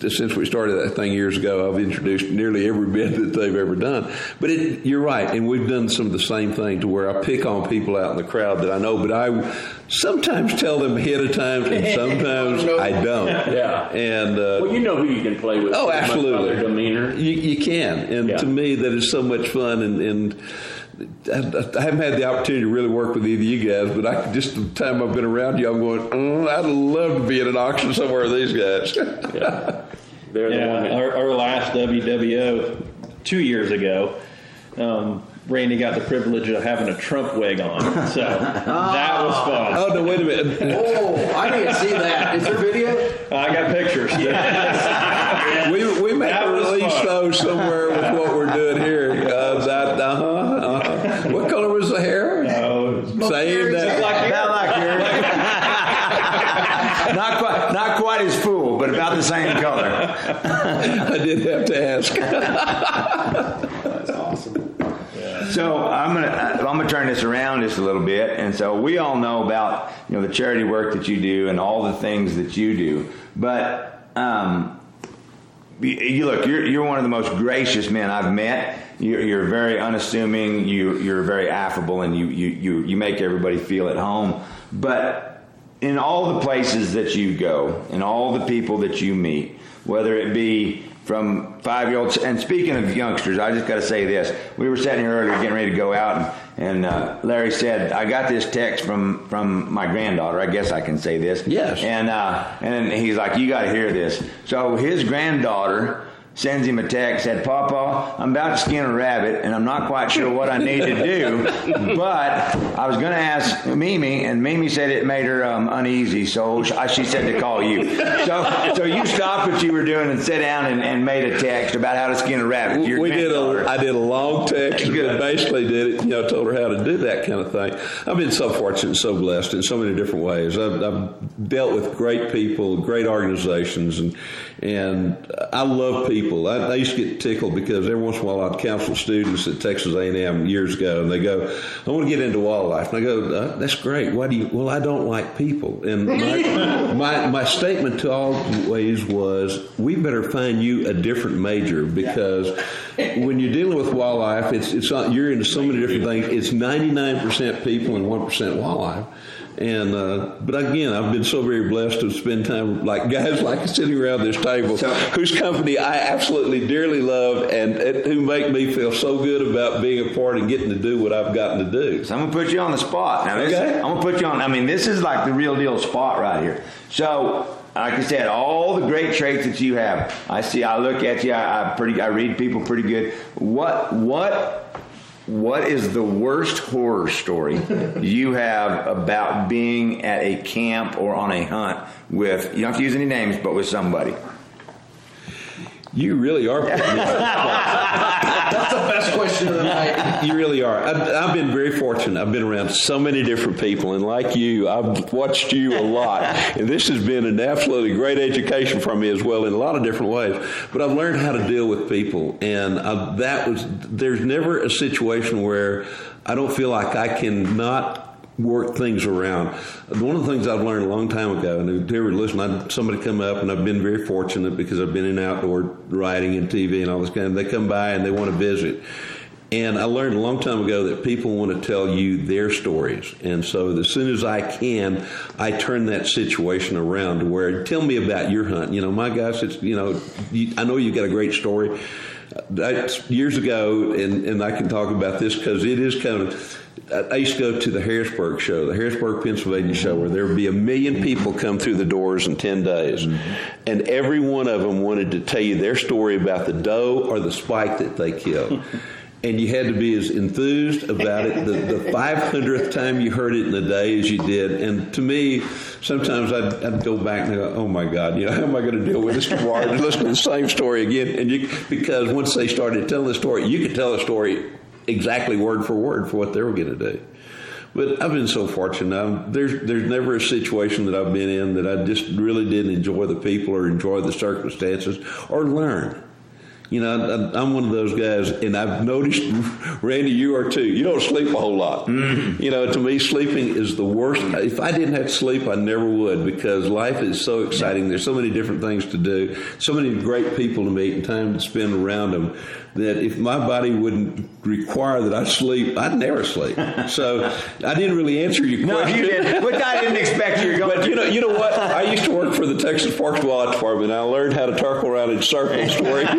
Since we started that thing years ago, I've introduced nearly every bit that they've ever done. But it, you're right, and we've done some of the same thing to where I pick on people out in the crowd that I know, but I sometimes tell them ahead of time, and sometimes I don't. Yeah. And uh, Well, you know who you can play with. Oh, absolutely. Demeanor. You, you can, and Yeah. to me, that is so much fun. And, and I, I haven't had the opportunity to really work with either of you guys, but I just the time I've been around you, I'm going. Mm, I'd love to be at an auction somewhere with these guys. Yeah. They're the one Yeah, that, our, our last WWO two years ago, um, Randy got the privilege of having a Trump wig on, so that was fun. oh no! Wait a minute. Oh, I didn't see that. Is there video? I got pictures. We we may release fun. those somewhere with what we're doing here. Uh, uh huh. Uh-huh. What color was the hair? Saying that. About like not quite, not quite as full, but about the same color. I did have to ask. That's awesome. So I'm gonna I'm gonna turn this around just a little bit, and so we all know about you know the charity work that you do and all the things that you do, but um, you, look you're you're one of the most gracious men I've met. You're, you're very unassuming. You you're very affable, and you you you you make everybody feel at home. But in all the places that you go, and all the people that you meet, whether it be from five year olds, and speaking of youngsters, I just got to say this: we were sitting here earlier, getting ready to go out, and, and uh, Larry said, "I got this text from from my granddaughter. I guess I can say this." Yes. And uh, and he's like, "You got to hear this." So his granddaughter sends him a text said papa i'm about to skin a rabbit and i'm not quite sure what i need to do but i was going to ask mimi and mimi said it made her um, uneasy so she, she said to call you so so you stopped what you were doing and sat down and, and made a text about how to skin a rabbit your we did a I did a long text and basically did it. You know, told her how to do that kind of thing. I've been so fortunate and so blessed in so many different ways. I've, I've dealt with great people, great organizations, and and I love people. I, I used to get tickled because every once in a while I'd counsel students at Texas A&M years ago, and they go, "I want to get into wildlife," and I go, uh, "That's great. Why do you?" Well, I don't like people, and my my, my statement to all ways was, "We better find you a different major because." when you're dealing with wildlife, it's it's not, you're into so many different things. It's 99% people and 1% wildlife. And uh, but again, I've been so very blessed to spend time with, like guys like sitting around this table, So- whose company I absolutely dearly love, and, and who make me feel so good about being a part and getting to do what I've gotten to do. So I'm gonna put you on the spot. Now, this, Okay. I'm gonna put you on. I mean, this is like the real deal spot right here. So, like I said, all the great traits that you have. I see. I look at you. I, I pretty. I read people pretty good. What? What? What is the worst horror story you have about being at a camp or on a hunt with? You don't have to use any names, but with somebody. You really are. putting me on the That's the best question of the night. You really are. I've, I've been very fortunate. I've been around so many different people, and like you, I've watched you a lot. And this has been an absolutely great education for me as well in a lot of different ways. But I've learned how to deal with people, and I, that was. There's never a situation where I don't feel like I can not work things around. One of the things I've learned a long time ago, and if you ever listen, I somebody come up, and I've been very fortunate because I've been in outdoor writing and TV and all this kind of. They come by and they want to visit And I learned a long time ago that people want to tell you their stories. And so as soon as I can, I turn that situation around to where, tell me about your hunt. You know, my gosh, it's, you know, you, I know you've got a great story. Years ago, and, and I can talk about this because it is kind of, I used to go to the Harrisburg show, the Harrisburg, Pennsylvania show, where there would be a million people come through the doors in 10 days. Mm-hmm. And every one of them wanted to tell you their story about the doe or the spike that they killed. and you had to be as enthused about it the, the 500th time you heard it in a day as you did. And to me, sometimes I'd, I'd go back and go, oh my God, you know, how am I going to deal with this tomorrow and listen to the same story again? And you, because once they started telling the story, you could tell the story exactly word for word for what they were going to do. But I've been so fortunate. I'm, there's there's never a situation that I've been in that I just really didn't enjoy the people or enjoy the circumstances or learn. You know, I'm one of those guys, and I've noticed, Randy, you are too. You don't sleep a whole lot. Mm-hmm. You know, to me, sleeping is the worst. If I didn't have to sleep, I never would because life is so exciting. There's so many different things to do, so many great people to meet, and time to spend around them that if my body wouldn't require that I sleep, I'd never sleep. So I didn't really answer your no, question. you didn't. But I didn't expect you to go. But you know, you know what? I used to work for the Texas Parks and Wildlife Department. I learned how to circle around in circles. Story.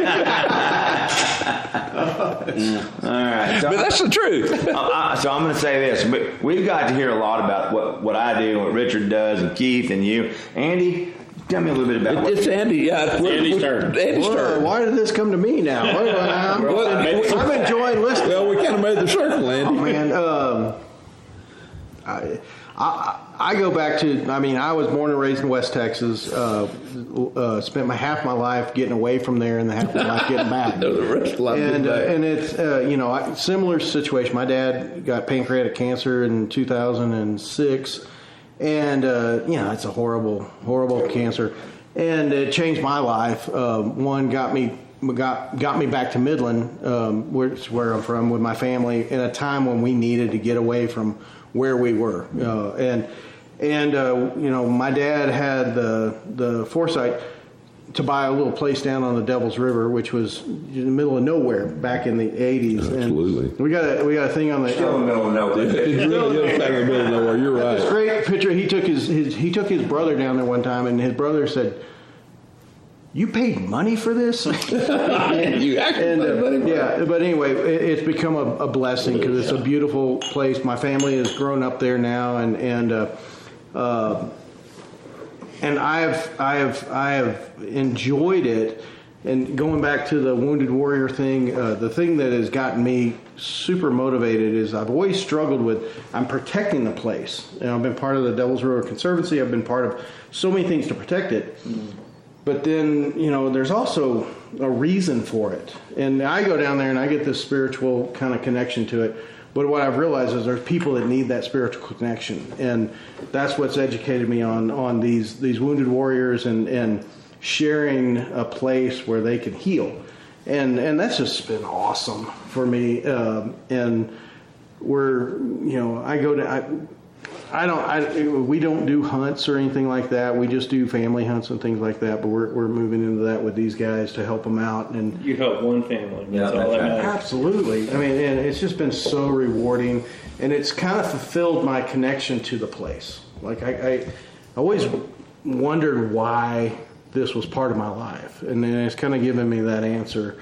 All right, so, but that's the truth. uh, so I'm going to say this: but we've got to hear a lot about what what I do, what Richard does, and Keith and you, Andy. Tell me a little bit about it, it's Andy. Yeah, it's Andy's turn. Andy's turn. Why did this come to me now? I'm, I'm enjoying listening. Well, we kind of made the circle, Andy. Oh, man, um, I, I, I go back to. I mean, I was born and raised in West Texas. Uh, uh, spent my half my life getting away from there, and the half my life getting back. no, the rest of and uh, and it's uh, you know I, similar situation. My dad got pancreatic cancer in 2006 and uh, you know it's a horrible, horrible cancer, and it changed my life. Um, one got me got got me back to Midland, um, which where I'm from, with my family in a time when we needed to get away from where we were, uh, and and uh, you know my dad had the the foresight to buy a little place down on the Devil's River, which was in the middle of nowhere back in the '80s. Absolutely. And we got a we got a thing on the still in the middle of nowhere. It's really is back in the middle of nowhere. You're right. This great picture. He took his, his he took his brother down there one time, and his brother said. You paid money for this? you actually and, uh, money for Yeah, but anyway, it, it's become a, a blessing because it's a beautiful place. My family has grown up there now, and and uh, uh, and I have I have I have enjoyed it. And going back to the wounded warrior thing, uh, the thing that has gotten me super motivated is I've always struggled with I'm protecting the place. And I've been part of the Devil's River Conservancy. I've been part of so many things to protect it. But then you know there's also a reason for it, and I go down there and I get this spiritual kind of connection to it. But what I've realized is there's people that need that spiritual connection, and that's what's educated me on on these these wounded warriors and and sharing a place where they can heal, and and that's just been awesome for me. Um, and we're you know I go to I, I don't. I, we don't do hunts or anything like that. We just do family hunts and things like that. But we're, we're moving into that with these guys to help them out. And you help one family. Yeah, that's all that matters. Absolutely. I mean, and it's just been so rewarding, and it's kind of fulfilled my connection to the place. Like I, I always wondered why this was part of my life, and then it's kind of given me that answer.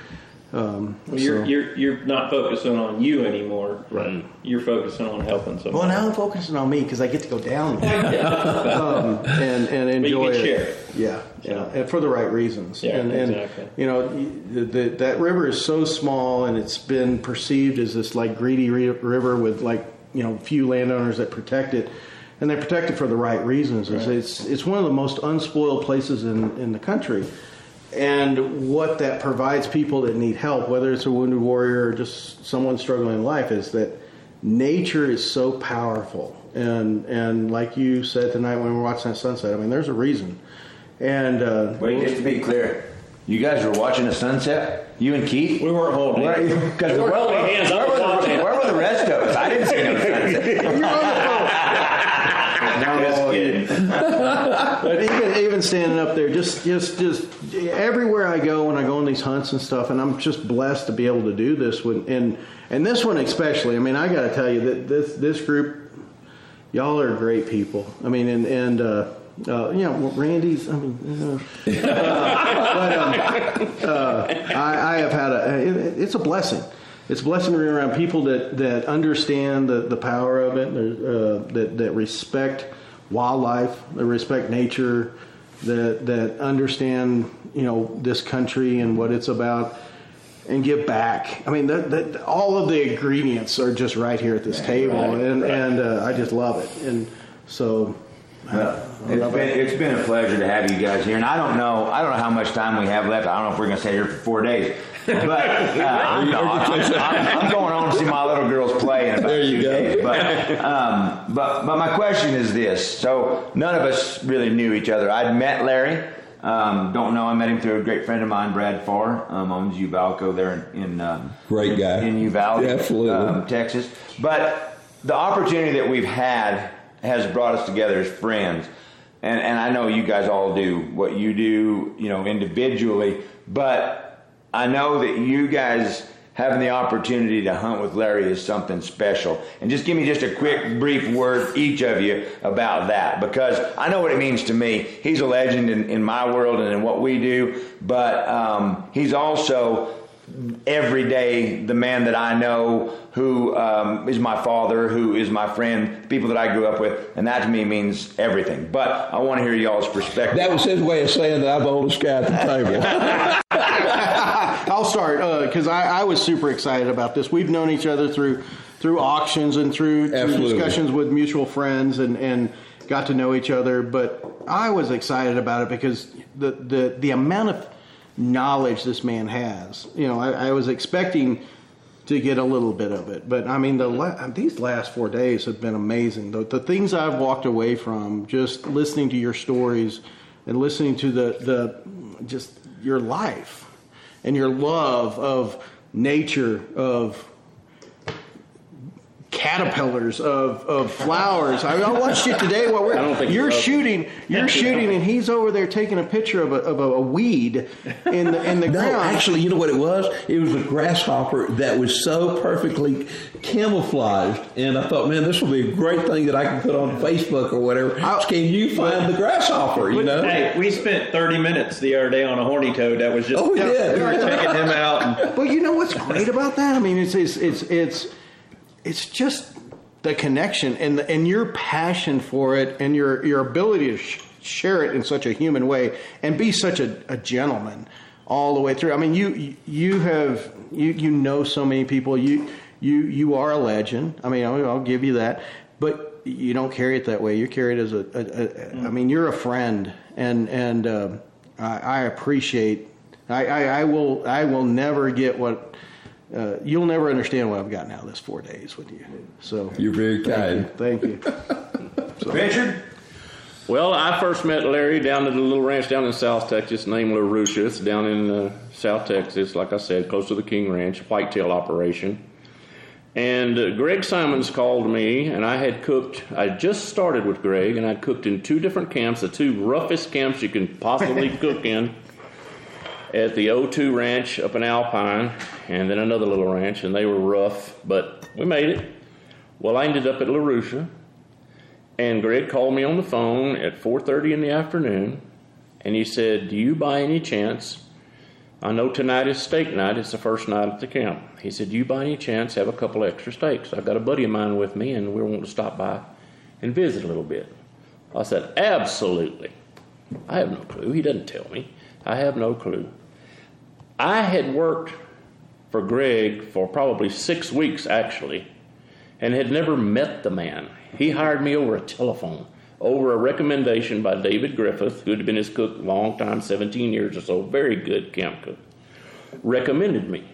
Um, well, you're, so. you're you're not focusing on you anymore. Right. You're focusing on helping someone. Well, now I'm focusing on me because I get to go down there um, and and enjoy but you can it. Yeah, yeah, and for the right reasons. Yeah, and, and exactly. you know, the, the, that river is so small, and it's been perceived as this like greedy re- river with like you know few landowners that protect it. And they protect it for the right reasons. It's, Right. it's it's one of the most unspoiled places in, in the country and what that provides people that need help, whether it's a wounded warrior or just someone struggling in life, is that nature is so powerful. And and like you said tonight when we were watching that sunset, I mean, there's a reason. And uh, Wait, just to be clear, you guys were watching the sunset. You and Keith. We weren't holding Where, because We where, weren't hands. Where, were the, where were the rest of us? I didn't see no sunset. you're on the phone. Just kidding. but even even standing up there, just just just everywhere I go when I go on these hunts and stuff, and I'm just blessed to be able to do this one, and and this one especially. I mean, I got to tell you that this this group, y'all are great people. I mean, and and. Uh, uh, you know, Randy's. I mean, know, uh, but um, uh, I, I have had a. It, it's a blessing. It's a blessing to be around people that, that understand the, the power of it, uh, that that respect wildlife, that respect nature, that that understand you know this country and what it's about, and give back. I mean, that, that all of the ingredients are just right here at this table, right, and right. and uh, I just love it. And so. Well, it's been it's been a pleasure to have you guys here, and I don't know I don't know how much time we have left. I don't know if we're going to stay here for four days, but uh, I'm, no, I'm, I'm, I'm going home to see my little girls play in about There you go. days. But um, but but my question is this: so none of us really knew each other. I'd met Larry. Um, don't know. I met him through a great friend of mine, Brad Farr, um, owns Uvalco there in, in um, Great guy. in Uvalde, Yeah, absolutely. um, Texas. But the opportunity that we've had has brought us together as friends. And, and I know you guys all do what you do, you know, individually, but I know that you guys having the opportunity to hunt with Larry is something special. And just give me just a quick, brief word, each of you, about that, because I know what it means to me. He's a legend in, in my world and in what we do, but um, he's also every day the man that I know who um, is my father, who is my friend, people that I grew up with, and that to me means everything. But I want to hear y'all's perspective. That was his way of saying that I'm the oldest guy at the table. I'll start uh, because I, I was super excited about this. We've known each other through through auctions and through, through discussions with mutual friends and, and got to know each other. But I was excited about it because the the, the amount of knowledge this man has. You know, I, I was expecting to get a little bit of it, but I mean, the la- these last four days have been amazing. The, the things I've walked away from just listening to your stories and listening to the the just your life and your love of nature, of caterpillars, of, of flowers. I, mean, I watched you today while we're I don't think you're you love shooting, you're shooting, and he's over there taking a picture of a, of a, a weed in the in the No, ground. actually, you know what it was? It was a grasshopper that was so perfectly camouflaged, and I thought, man, this will be a great thing that I can put on Facebook or whatever. I- Can you find the grasshopper? You know? Hey, we spent 30 minutes the other day on a horny toad that was just. Oh, we did. We were taking him out. And, But you know what's great about that? I mean, it's it's it's it's, it's just the connection and the, and your passion for it and your your ability to sh- share it in such a human way and be such a, a gentleman all the way through. I mean, you you have you you know so many people. You you you are a legend. I mean, I'll, I'll give you that. But you don't carry it that way. You carry it as a. a, a I mean, you're a friend, and and uh, I, I appreciate. I, I, I will I will never get what uh, you'll never understand what I've gotten out of this four days with you. So You're very kind. thank you. Richard? Well, I first met Larry down at a little ranch down in South Texas named La Rusha. It's down in uh, South Texas, like I said, close to the King Ranch, whitetail operation. And uh, Greg Simons called me, and I had cooked. I just started with Greg, and I'd cooked in two different camps, the two roughest camps you can possibly cook in, at the O2 Ranch up in Alpine, and then another little ranch, and they were rough, but we made it. Well, I ended up at La Rusha, and Greg called me on the phone at 4:30 in the afternoon, and he said, "Do you by any chance? I know tonight is steak night. It's the first night at the camp." He said, "Do you by any chance have a couple extra steaks? I've got a buddy of mine with me, and we're wanting to stop by and visit a little bit." I said, "Absolutely." I have no clue. He doesn't tell me. I have no clue. I had worked for Greg for probably six weeks actually, and had never met the man. He hired me over a telephone, over a recommendation by David Griffith, who had been his cook a long time, 17 years or so, very good camp cook, recommended me.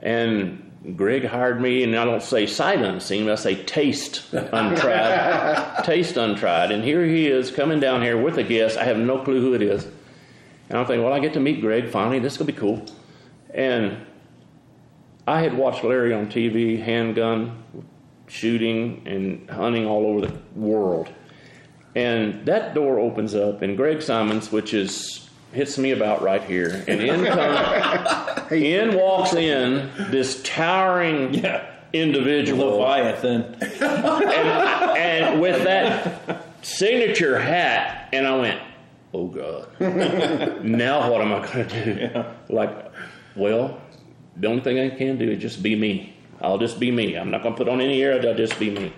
And Greg hired me, and I don't say sight unseen, I say taste untried. taste untried. And here he is coming down here with a guest. I have no clue who it is. And I'm thinking, well, I get to meet Greg finally. This is going to be cool. And I had watched Larry on TV, handgun shooting and hunting all over the world. And that door opens up, and Greg Simons, which is hits me about right here, and in comes, in walks in this towering Yeah. individual, Leviathan. and, and with that signature hat, and I went, "Oh God, now what am I going to do?" Like, well, the only thing I can do is just be me. I'll just be me. I'm not going to put on any air. I'll just be me.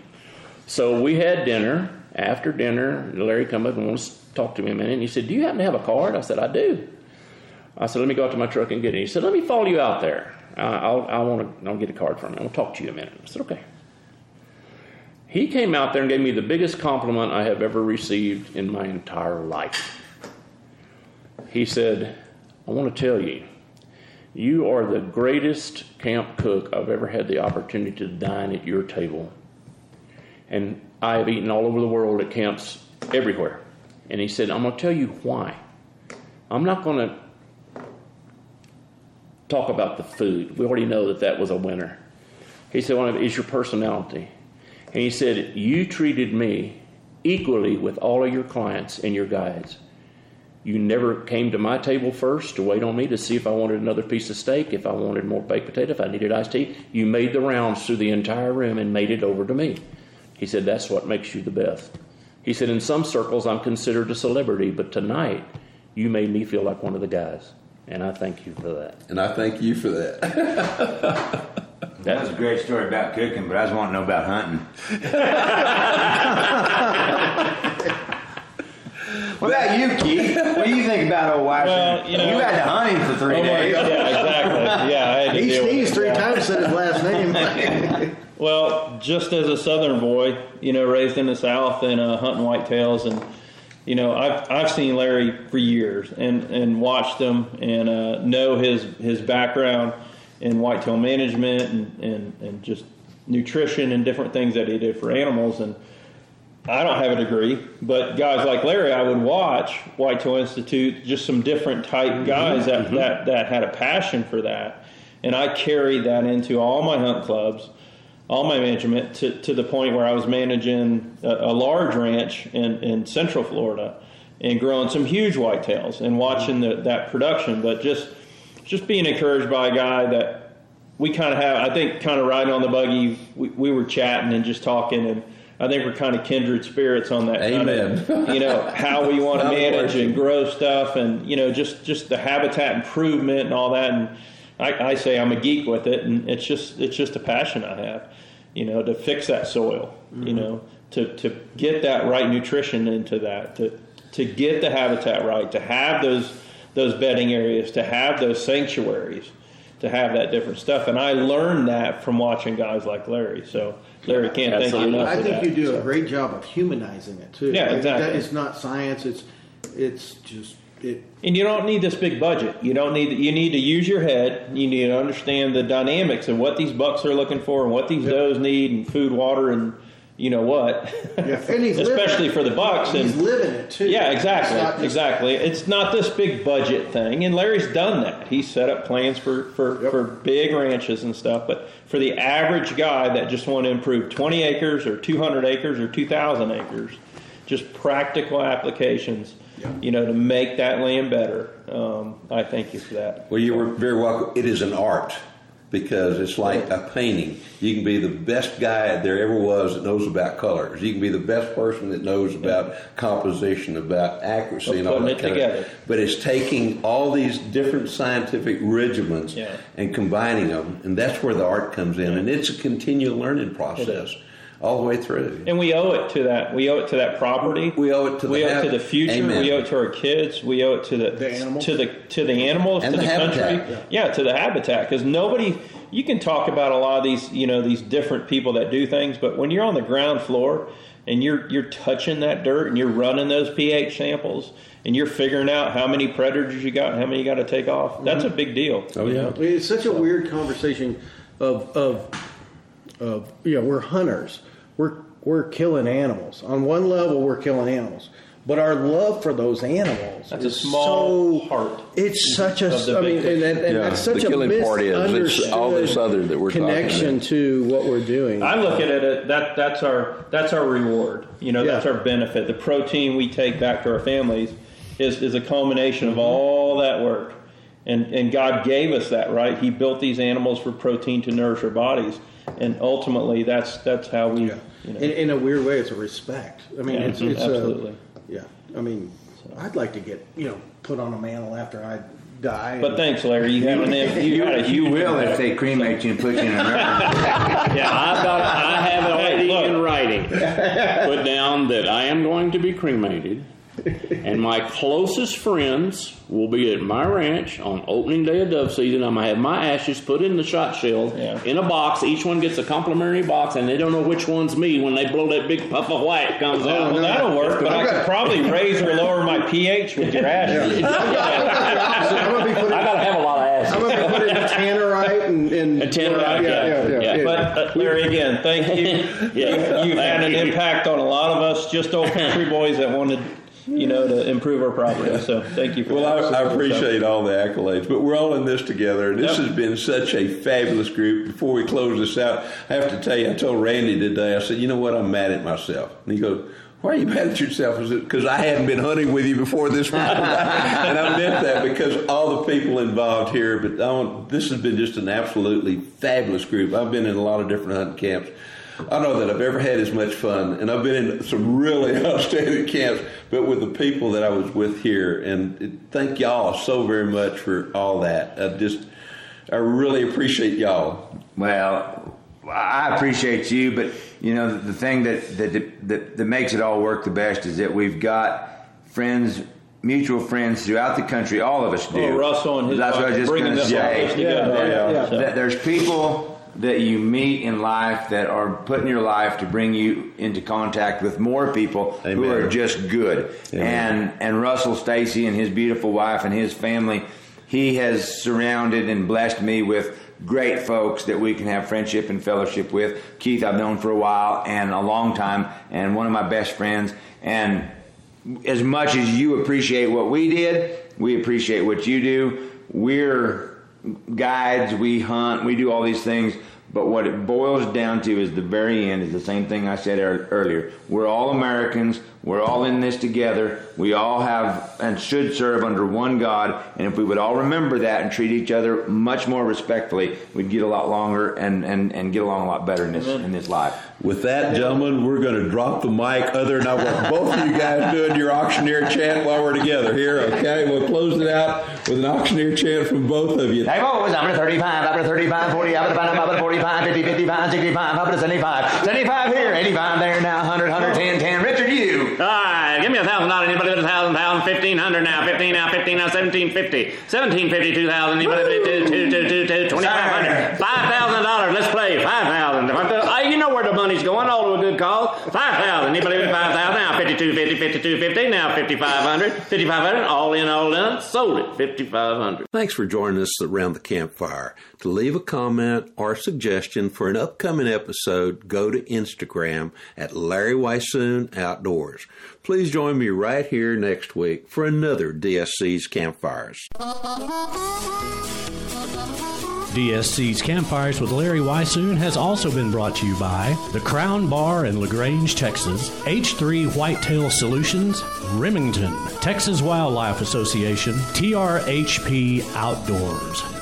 So we had dinner. After dinner, Larry come up and wants to talk to me a minute. And he said, "Do you happen to have a card?" I said, "I do." I said, "Let me go out to my truck and get it." He said, "Let me follow you out there. I'll, I want to. I'll get a card from you. I'll talk to you a minute." I said, "Okay." He came out there and gave me the biggest compliment I have ever received in my entire life. He said, I want to tell you, you are the greatest camp cook I've ever had the opportunity to dine at your table. And I have eaten all over the world at camps everywhere. And he said, I'm going to tell you why. I'm not going to talk about the food. We already know that that was a winner. He said, well, is your personality. And he said, You treated me equally with all of your clients and your guides. You never came to my table first to wait on me to see if I wanted another piece of steak, if I wanted more baked potato, if I needed iced tea. You made the rounds through the entire room and made it over to me. He said, That's what makes you the best. He said, In some circles, I'm considered a celebrity, but tonight, you made me feel like one of the guys. And I thank you for that. And I thank you for that. That was a great story about cooking, but I just want to know about hunting. what about you, Keith? What do you think about old Washington? Well, you know- had to hunt him for three Oh days. God, yeah, exactly. Yeah, I had to He deal sneezed three times, said his last name. Well, just as a Southern boy, you know, raised in the South and uh, hunting whitetails, and you know, I've I've seen Larry for years and and watched him and uh, know his his background in whitetail management and, and and just nutrition and different things that he did for animals and. I don't have a degree, but guys like Larry, I would watch Whitetail Institute, just some different type mm-hmm. guys that, mm-hmm. that, that had a passion for that. And I carried that into all my hunt clubs, all my management, to, to the point where I was managing a, a large ranch in, in Central Florida and growing some huge whitetails and watching the, that production. But just just being encouraged by a guy that we kind of have, I think, kind of riding on the buggy, we, we were chatting and just talking, and I think we're kind of kindred spirits on that. kind of, Amen. you know how we want to manage and grow stuff, and you know just just the habitat improvement and all that. And I, I say I'm a geek with it, and it's just it's just a passion I have, you know, to fix that soil, you mm-hmm. know, to to get that right nutrition into that, to to get the habitat right, to have those those bedding areas, to have those sanctuaries, to have that different stuff. And I learned that from watching guys like Larry. So Larry can't thank you enough. I for think that. you do So- a great job of humanizing it too. Yeah, exactly. that- It's not science. It's it's just it. And you don't need this big budget. You don't need. You need to use your head. You need to understand the dynamics of what these bucks are looking for and what these does need, and food, water, and you know what. Yeah, and he's Especially it. for the bucks. He's and living it too. yeah, It's not exactly, just- exactly. It's not this big budget thing, and Larry's done that. He's set up plans for for, for big ranches and stuff. But for the average guy that just want to improve 20 acres or 200 acres or 2,000 acres, just practical applications, you know, to make that land better. Um, I thank you for that. Well, you were very welcome. It is an art because it's like a painting. You can be the best guy there ever was that knows about colors. You can be the best person that knows about composition, about accuracy, and all that it kind together. of. But it's taking all these different scientific regiments Yeah. and combining them, and that's where the art comes in. And it's a continual learning process all the way through. And we owe it to that. We owe it to that property. We owe it to the we owe it to the future. Amen. We owe it to our kids. We owe it to the, The animals. to the to the animals, And to the the, country. Yeah. to the habitat. Because nobody, you can talk about a lot of these, you know, these different people that do things, but when you're on the ground floor and you're you're touching that dirt and you're running those pH samples and you're figuring out how many predators you got and how many you got to take off, that's mm-hmm. a big deal. Oh, you yeah. know? I mean, it's such a weird conversation of of of you know we're hunters. We're we're killing animals. On one level, we're killing animals, but our love for those animals—that's a small so, part. It's such a. of the I mean, and, and, and Yeah, that's such the a killing part is, it's all this other that we're talking connection about. to what we're doing. I look at it that that's our that's our reward. You know, that's our benefit. The protein we take back to our families is is a culmination of all that work. And and God gave us that, right? He built these animals for protein to nourish our bodies. And ultimately that's that's how we yeah. you know, in, in a weird way, it's a respect. I mean, Yeah, it's, it's absolutely. A, yeah. I mean, I'd like to get you know put on a mantle after I die. But thanks, Larry. You have an you, You, had a you will if they cremate you and put you in a urn. Yeah, I've got, I have it already look. in writing. Put down that I am going to be cremated, and my closest friends will be at my ranch on opening day of dove season. I'm gonna have my ashes put in the shot shells Yeah. in a box. Each one gets a complimentary box, and they don't know which one's me when they blow that big puff of white comes out. Well, that'll work, but I could probably raise or lower my pH with your ashes. I'm gonna be putting. I gotta have a lot of ashes. I'm gonna be putting tannerite and, and A tannerite, yeah, yeah, yeah. yeah. But uh, Larry, again, thank you. Yeah. You've, you've had an impact on a lot of us, just old country boys that wanted, you know, to improve our property. So thank you for Well. I, I appreciate all the accolades, but we're all in this together. and This Yep. has been such a fabulous group. Before we close this out, I have to tell you, I told Randy today, I said, you know what, I'm mad at myself. And he goes, why are you mad at yourself? Is it because I hadn't been hunting with you before this and I meant that because all the people involved here, but want, this has been just an absolutely fabulous group. I've been in a lot of different hunting camps. I know that I've ever had as much fun, and I've been in some really outstanding camps, but with the people that I was with here, and thank y'all so very much for all that. I just, I really appreciate y'all. Well, I appreciate you, but you know the, the thing that, that that that makes it all work the best is that we've got friends, mutual friends throughout the country. All of us do. Oh, Russell and his That's what I was just going to say. Yeah, yeah, yeah. There's people that you meet in life that are put in your life to bring you into contact with more people who are just good. And and Russell Stacy and his beautiful wife and his family, he has surrounded and blessed me with great folks that we can have friendship and fellowship with. Keith I've known for a while and a long time and one of my best friends and as much as you appreciate what we did, we appreciate what you do. We're guides, we hunt, we do all these things. But what it boils down to is the very end is the same thing I said ear- earlier. We're all Americans. We're all in this together. We all have and should serve under one God. And if we would all remember that and treat each other much more respectfully, we'd get a lot longer and, and, and get along a lot better in this in this life. With that, gentlemen, we're going to drop the mic. Other than I want both of you guys doing your auctioneer chant while we're together here. Okay, we'll close it out with an auctioneer chant from both of you. Hey, boys, I'm at 35, I'm at 35, 40, I'm at 45, 45, 50, 55, 65, up to 75, 75 here, 85 there now, Thousand, thousand, fifteen hundred now, 15 now, 15 now, 1,750, 1,750, 2,000, 2,500, $5,000. Let's play, 5,000. Oh, you know where the money's going, all to a good call. 5,000, You believe with 5,000 now, 5250, now 5,500, 5,500, all in, all done, sold it, 5,500. Thanks for joining us around the campfire. To leave a comment or suggestion for an upcoming episode, go to Instagram at Larry Weishuhn Outdoors. Please join me right here next week for another DSC's Campfires. DSC's Campfires with Larry Weishuhn has also been brought to you by the Crown Bar in LaGrange, Texas, H3 Whitetail Solutions, Remington, Texas Wildlife Association, TRHP Outdoors.